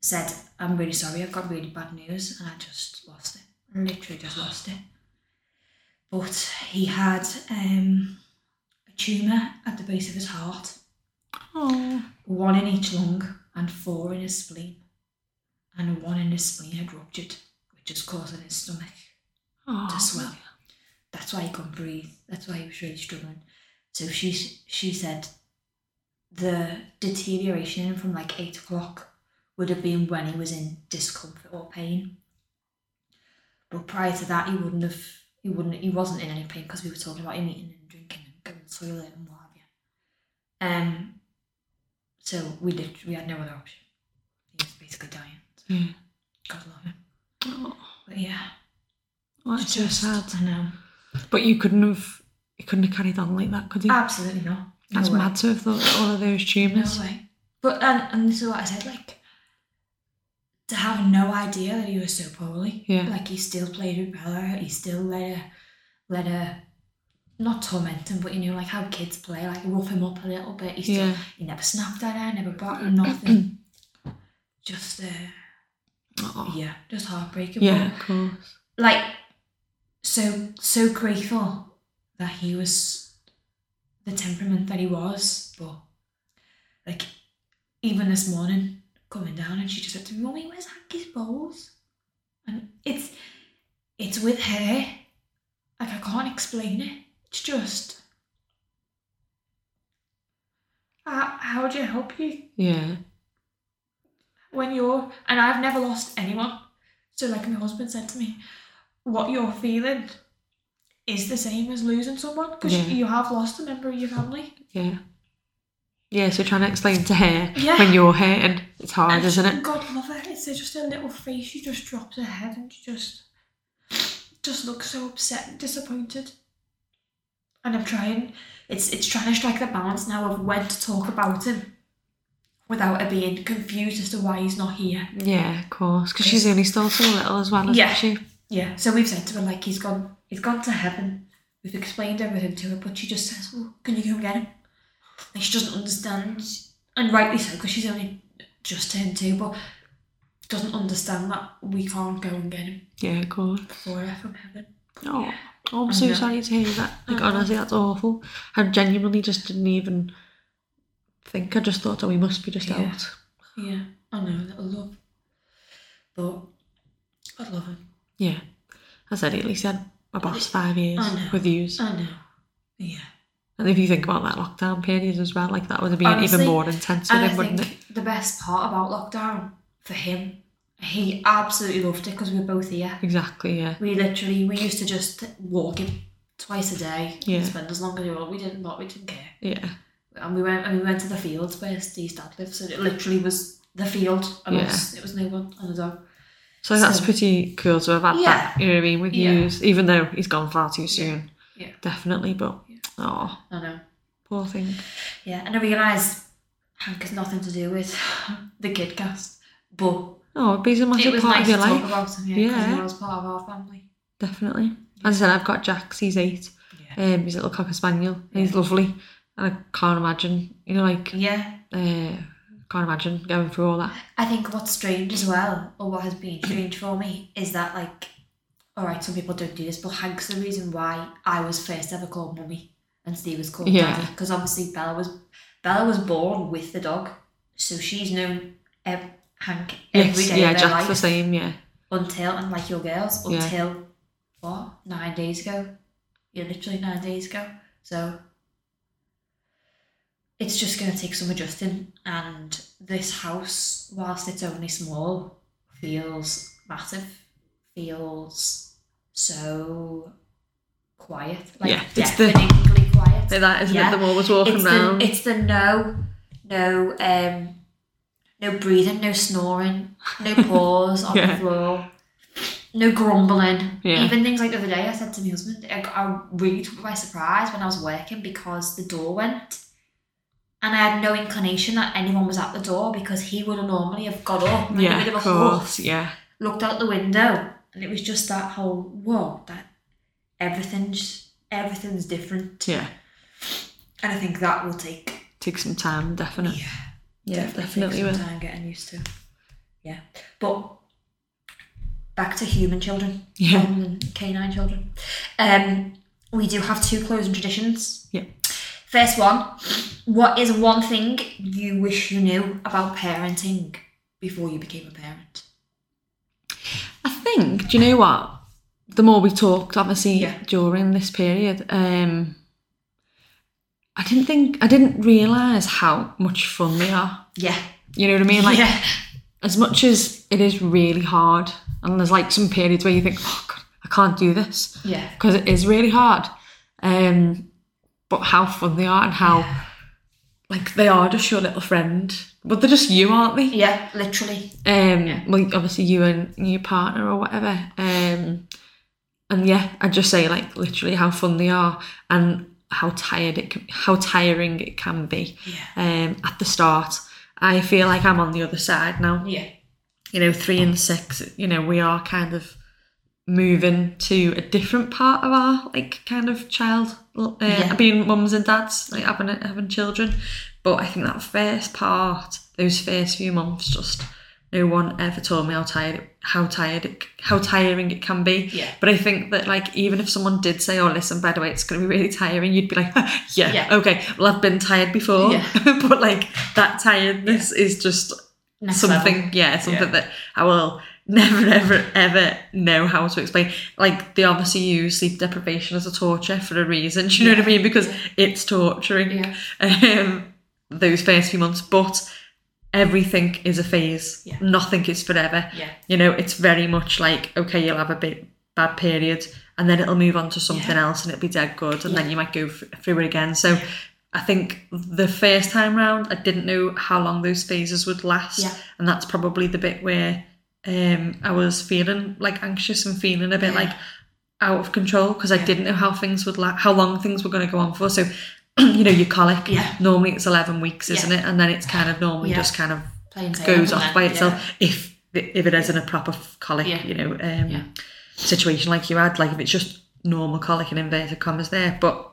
said, I'm really sorry, I've got really bad news. And I just lost it. Literally just lost it. But he had um, tumour at the base of his heart, Oh. one in each lung and four in his spleen. And one in his spleen had ruptured, which is causing his stomach oh. to swell. That's why he couldn't breathe. That's why he was really struggling. So she she said the deterioration from like eight o'clock would have been when he was in discomfort or pain. But prior to that, he wouldn't have. He wouldn't. He wasn't in any pain because we were talking about him eating and drinking and going to the toilet and what have you. Um. So we did. We had no other option. He was basically dying. So Yeah. God love him. Oh, But yeah, that's so just- sad. I know. But you couldn't have, you couldn't have carried on like that, could you? Absolutely not. No That's mad to have thought that all of those tumours. No way. But and and this is what I said, like to have no idea that he was so poorly. Yeah. Like he still played with Bella, he still let her let her not torment him, but you know, like how kids play, like rough him up a little bit. He still Yeah. he never snapped at her, never her nothing. just uh Oh. yeah, just heartbreaking. Yeah, But, of course. like so so grateful that he was the temperament that he was, but like even this morning coming down and she just said to me, Mommy, where's Hanky's balls? And it's it's with her. Like I can't explain it. It's just how, how do you help you Yeah. when you're and I've never lost anyone. So like my husband said to me, what you're feeling is the same as losing someone because Yeah. you have lost a member of your family. Yeah. Yeah, so trying to explain to her Yeah. when you're hurting, it's hard, And isn't it? God love her. It's just a little face. She just drops her head and she just just looks so upset and disappointed. And I'm trying. It's it's trying to strike the balance now of when to talk about him without her being confused as to why he's not here. Yeah, of course. Because she's only still so little as well, isn't Yeah. she? Yeah, so we've said to her like he's gone, he's gone to heaven. We've explained everything to her, but she just says, "Well, can you go and get him?" Like she doesn't understand, and rightly so, because she's only just turned two, but doesn't understand that we can't go and get him Yeah, of course. for her from heaven. Oh, oh I'm so uh, sorry to hear that. Like, know. honestly, that's awful. I genuinely just didn't even think. I just thought, oh, we must be just Yeah. out. Yeah, I know a little love, but I'd love him. Yeah. I said, at least he had my past five years I know. with yous. I know. Yeah. And if you think about that lockdown period as well, like that would have been Honestly, even more intense And I him, wouldn't think it? the best part about lockdown for him, he absolutely loved it because we were both here. Exactly, yeah. We literally we used to just walk him twice a day. Yeah. And spend as long as we want. We didn't what we didn't care. Yeah. And we went and we went to the fields where Steve's dad lives. So it literally was the field and Yeah. us. It was no one and a dog. So that's pretty cool to have had Yeah. that, you know what I mean, with Yeah. yous, even though he's gone far too soon. Yeah. Definitely, but oh, I know. poor thing. Yeah, and I realise Hank has nothing to do with the kid cast, but Oh, but he's a it massive was part nice of your to talk life. about him. Yeah, because Yeah. he was part of our family. Definitely. As I said, I've got Jax, he's eight. Yeah. Um, he's a little cocker spaniel. and He's lovely. And I can't imagine, you know, like, Yeah, uh, can't imagine going through all that. I think what's strange as well, or what has been strange for me, is that like, all right, some people don't do this, but Hank's the reason why I was first ever called mummy and Steve was called Yeah. daddy, because obviously Bella was Bella was born with the dog, so she's known ev- Hank every Yes, day yeah, of their Jack's life the same, yeah. until and like your girls Yeah. until what nine days ago, yeah, literally nine days ago. So it's just going to take some adjusting, and this house, whilst it's only small, feels massive, feels so quiet, like Yeah, it's the- deafeningly quiet. Like that, isn't Yeah. it? Them always walking It's around. the, it's the no, no, um, no breathing, no snoring, no pause on Yeah. the floor, no grumbling. Yeah. Even things like the other day, I said to my husband, I, I really took by surprise when I was working because the door went. And I had no inclination that anyone was at the door because he would have normally have got up and yeah, a bit of a course, huff, yeah. looked out the window, and it was just that whole whoa, that everything's everything's different. Yeah. And I think that will take Take some time, definitely. yeah, Yeah, definitely will. some time getting used to. Yeah, but back to human children, Yeah. than canine children. Um, we do have two closing traditions. Yeah. First one, what is one thing you wish you knew about parenting before you became a parent? I think, do you know what? The more we talked, obviously, Yeah. during this period, um, I didn't think, I didn't realise how much fun they are. Yeah, You know what I mean? Like, yeah, as much as it is really hard, and there's like some periods where you think, oh, God, I can't do this yeah, because it is really hard. Um, but how fun they are and how, like, they are just your little friend. But they're just you, aren't they? yeah, literally. Um, Yeah. like obviously you and your partner or whatever. Um, and yeah, I'd just say like literally how fun they are and how tired it, can, how tiring it can be. Yeah. Um, at the start, I feel like I'm on the other side now. Yeah, You know, three and six. You know, we are kind of moving to a different part of our like kind of child uh, Yeah. being mums and dads like having having children but i think that first part those first few months just no one ever told me how tired how tired it, how tiring it can be Yeah. but i think that like even if someone did say oh listen by the way it's going to be really tiring you'd be like yeah, Yeah. okay well i've been tired before Yeah. but like that tiredness is just Next something level. yeah something Yeah. that i will never ever ever know how to explain like they obviously use sleep deprivation as a torture for a reason do you know what i mean because it's torturing Yeah. um those first few months but everything is a phase. Yeah. nothing is forever. Yeah. you know it's very much like okay you'll have a bit bad period and then it'll move on to something else and it'll be dead good and then you might go through it again. So I think the first time round I didn't know how long those phases would last. Yeah. and that's probably the bit where um I was feeling like anxious and feeling a bit Yeah. like out of control because I didn't know how things would la- how long things were going to go on for. So you know your colic Yeah. normally it's 11 weeks isn't Yeah. it? And then it's kind of normally Yeah. just kind of Plain goes off by itself if if it isn't a proper colic, you know, um, situation like you had, like if it's just normal colic and inverted commas there, but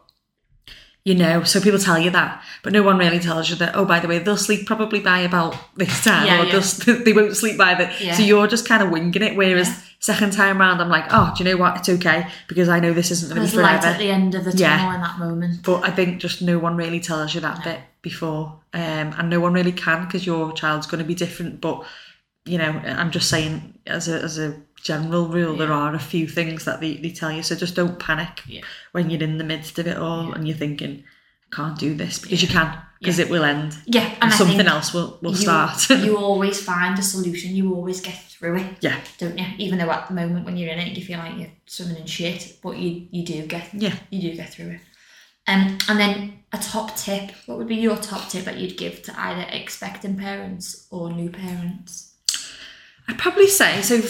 you know, so people tell you that, but no one really tells you that. Oh, by the way, they'll sleep probably by about this time, Yeah, or yeah. they won't sleep by the. Yeah. So you're just kind of winging it. Whereas second time round, I'm like, oh, do you know what? It's okay because I know this isn't going to be There's light at the end of the tunnel in that moment. But I think just no one really tells you that bit before, um, and no one really can because your child's going to be different. But you know, I'm just saying, as a as a general rule, there are a few things that they, they tell you. So just don't panic Yeah. when you're in the midst of it all and you're thinking, I can't do this because you can, because it will end. Yeah, And, and something else will, will you, start. you always find a solution. You always get through it, yeah, don't you? Even though at the moment when you're in it, you feel like you're swimming in shit, but you you do get yeah. you do get through it. Um, and then a top tip. What would be your top tip that you'd give to either expecting parents or new parents? I'd probably say so.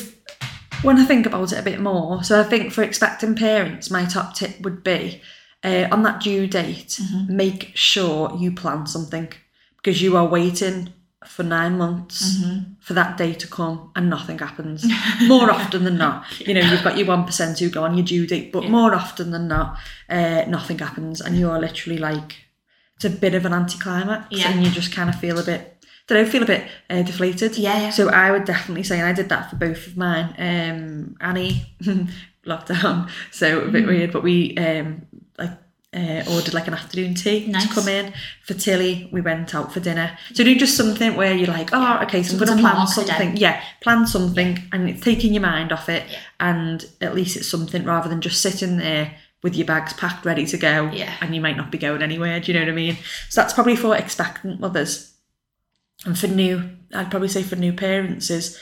When I think about it a bit more, so I think for expecting parents, my top tip would be uh, on that due date, make sure you plan something because you are waiting for nine months for that day to come and nothing happens. more often than not, you know, you've got your one percent who go on your due date, but more often than not, uh, nothing happens, and you're literally like it's a bit of an anticlimax, Yeah. and you just kind of feel a bit. Don't know, feel a bit uh, deflated. Yeah, yeah. So I would definitely say, and I did that for both of mine. Um, Annie, lockdown, so a Mm. bit weird, but we um like uh, ordered like an afternoon tea Nice. to come in. For Tilly, we went out for dinner. So do just something where you're like, oh, okay, so I'm going to plan something. Yeah, plan something, and it's taking your mind off it, Yeah. and at least it's something rather than just sitting there with your bags packed, ready to go, Yeah. and you might not be going anywhere. Do you know what I mean? So that's probably for expectant mothers. And for new, I'd probably say for new parents is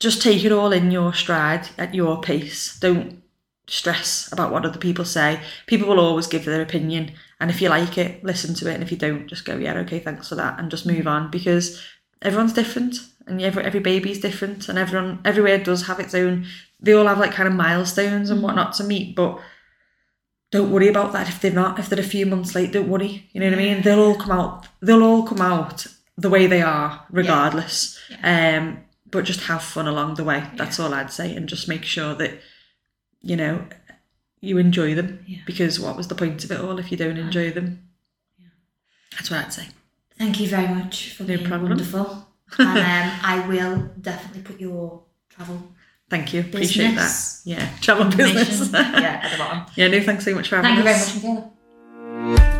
just take it all in your stride at your pace. Don't stress about what other people say. People will always give their opinion, and if you like it, listen to it, and if you don't, just go, yeah, okay, thanks for that, and just move on because everyone's different, and every every baby's different, and everyone everywhere does have its own. They all have like kind of milestones and whatnot to meet, but don't worry about that if they're not if they're a few months late don't worry you know what i mean they'll all come out they'll all come out the way they are regardless. Um but just have fun along the way that's all i'd say and just make sure that you know you enjoy them. Yeah. because what was the point of it all if you don't enjoy them? That's what i'd say. Thank you very much for No being problem. wonderful. and um, I will definitely put your travel thank you. appreciate that. Yeah. Travel business. yeah, at the bottom. yeah no thanks so much for having Thank you very much, Michaela.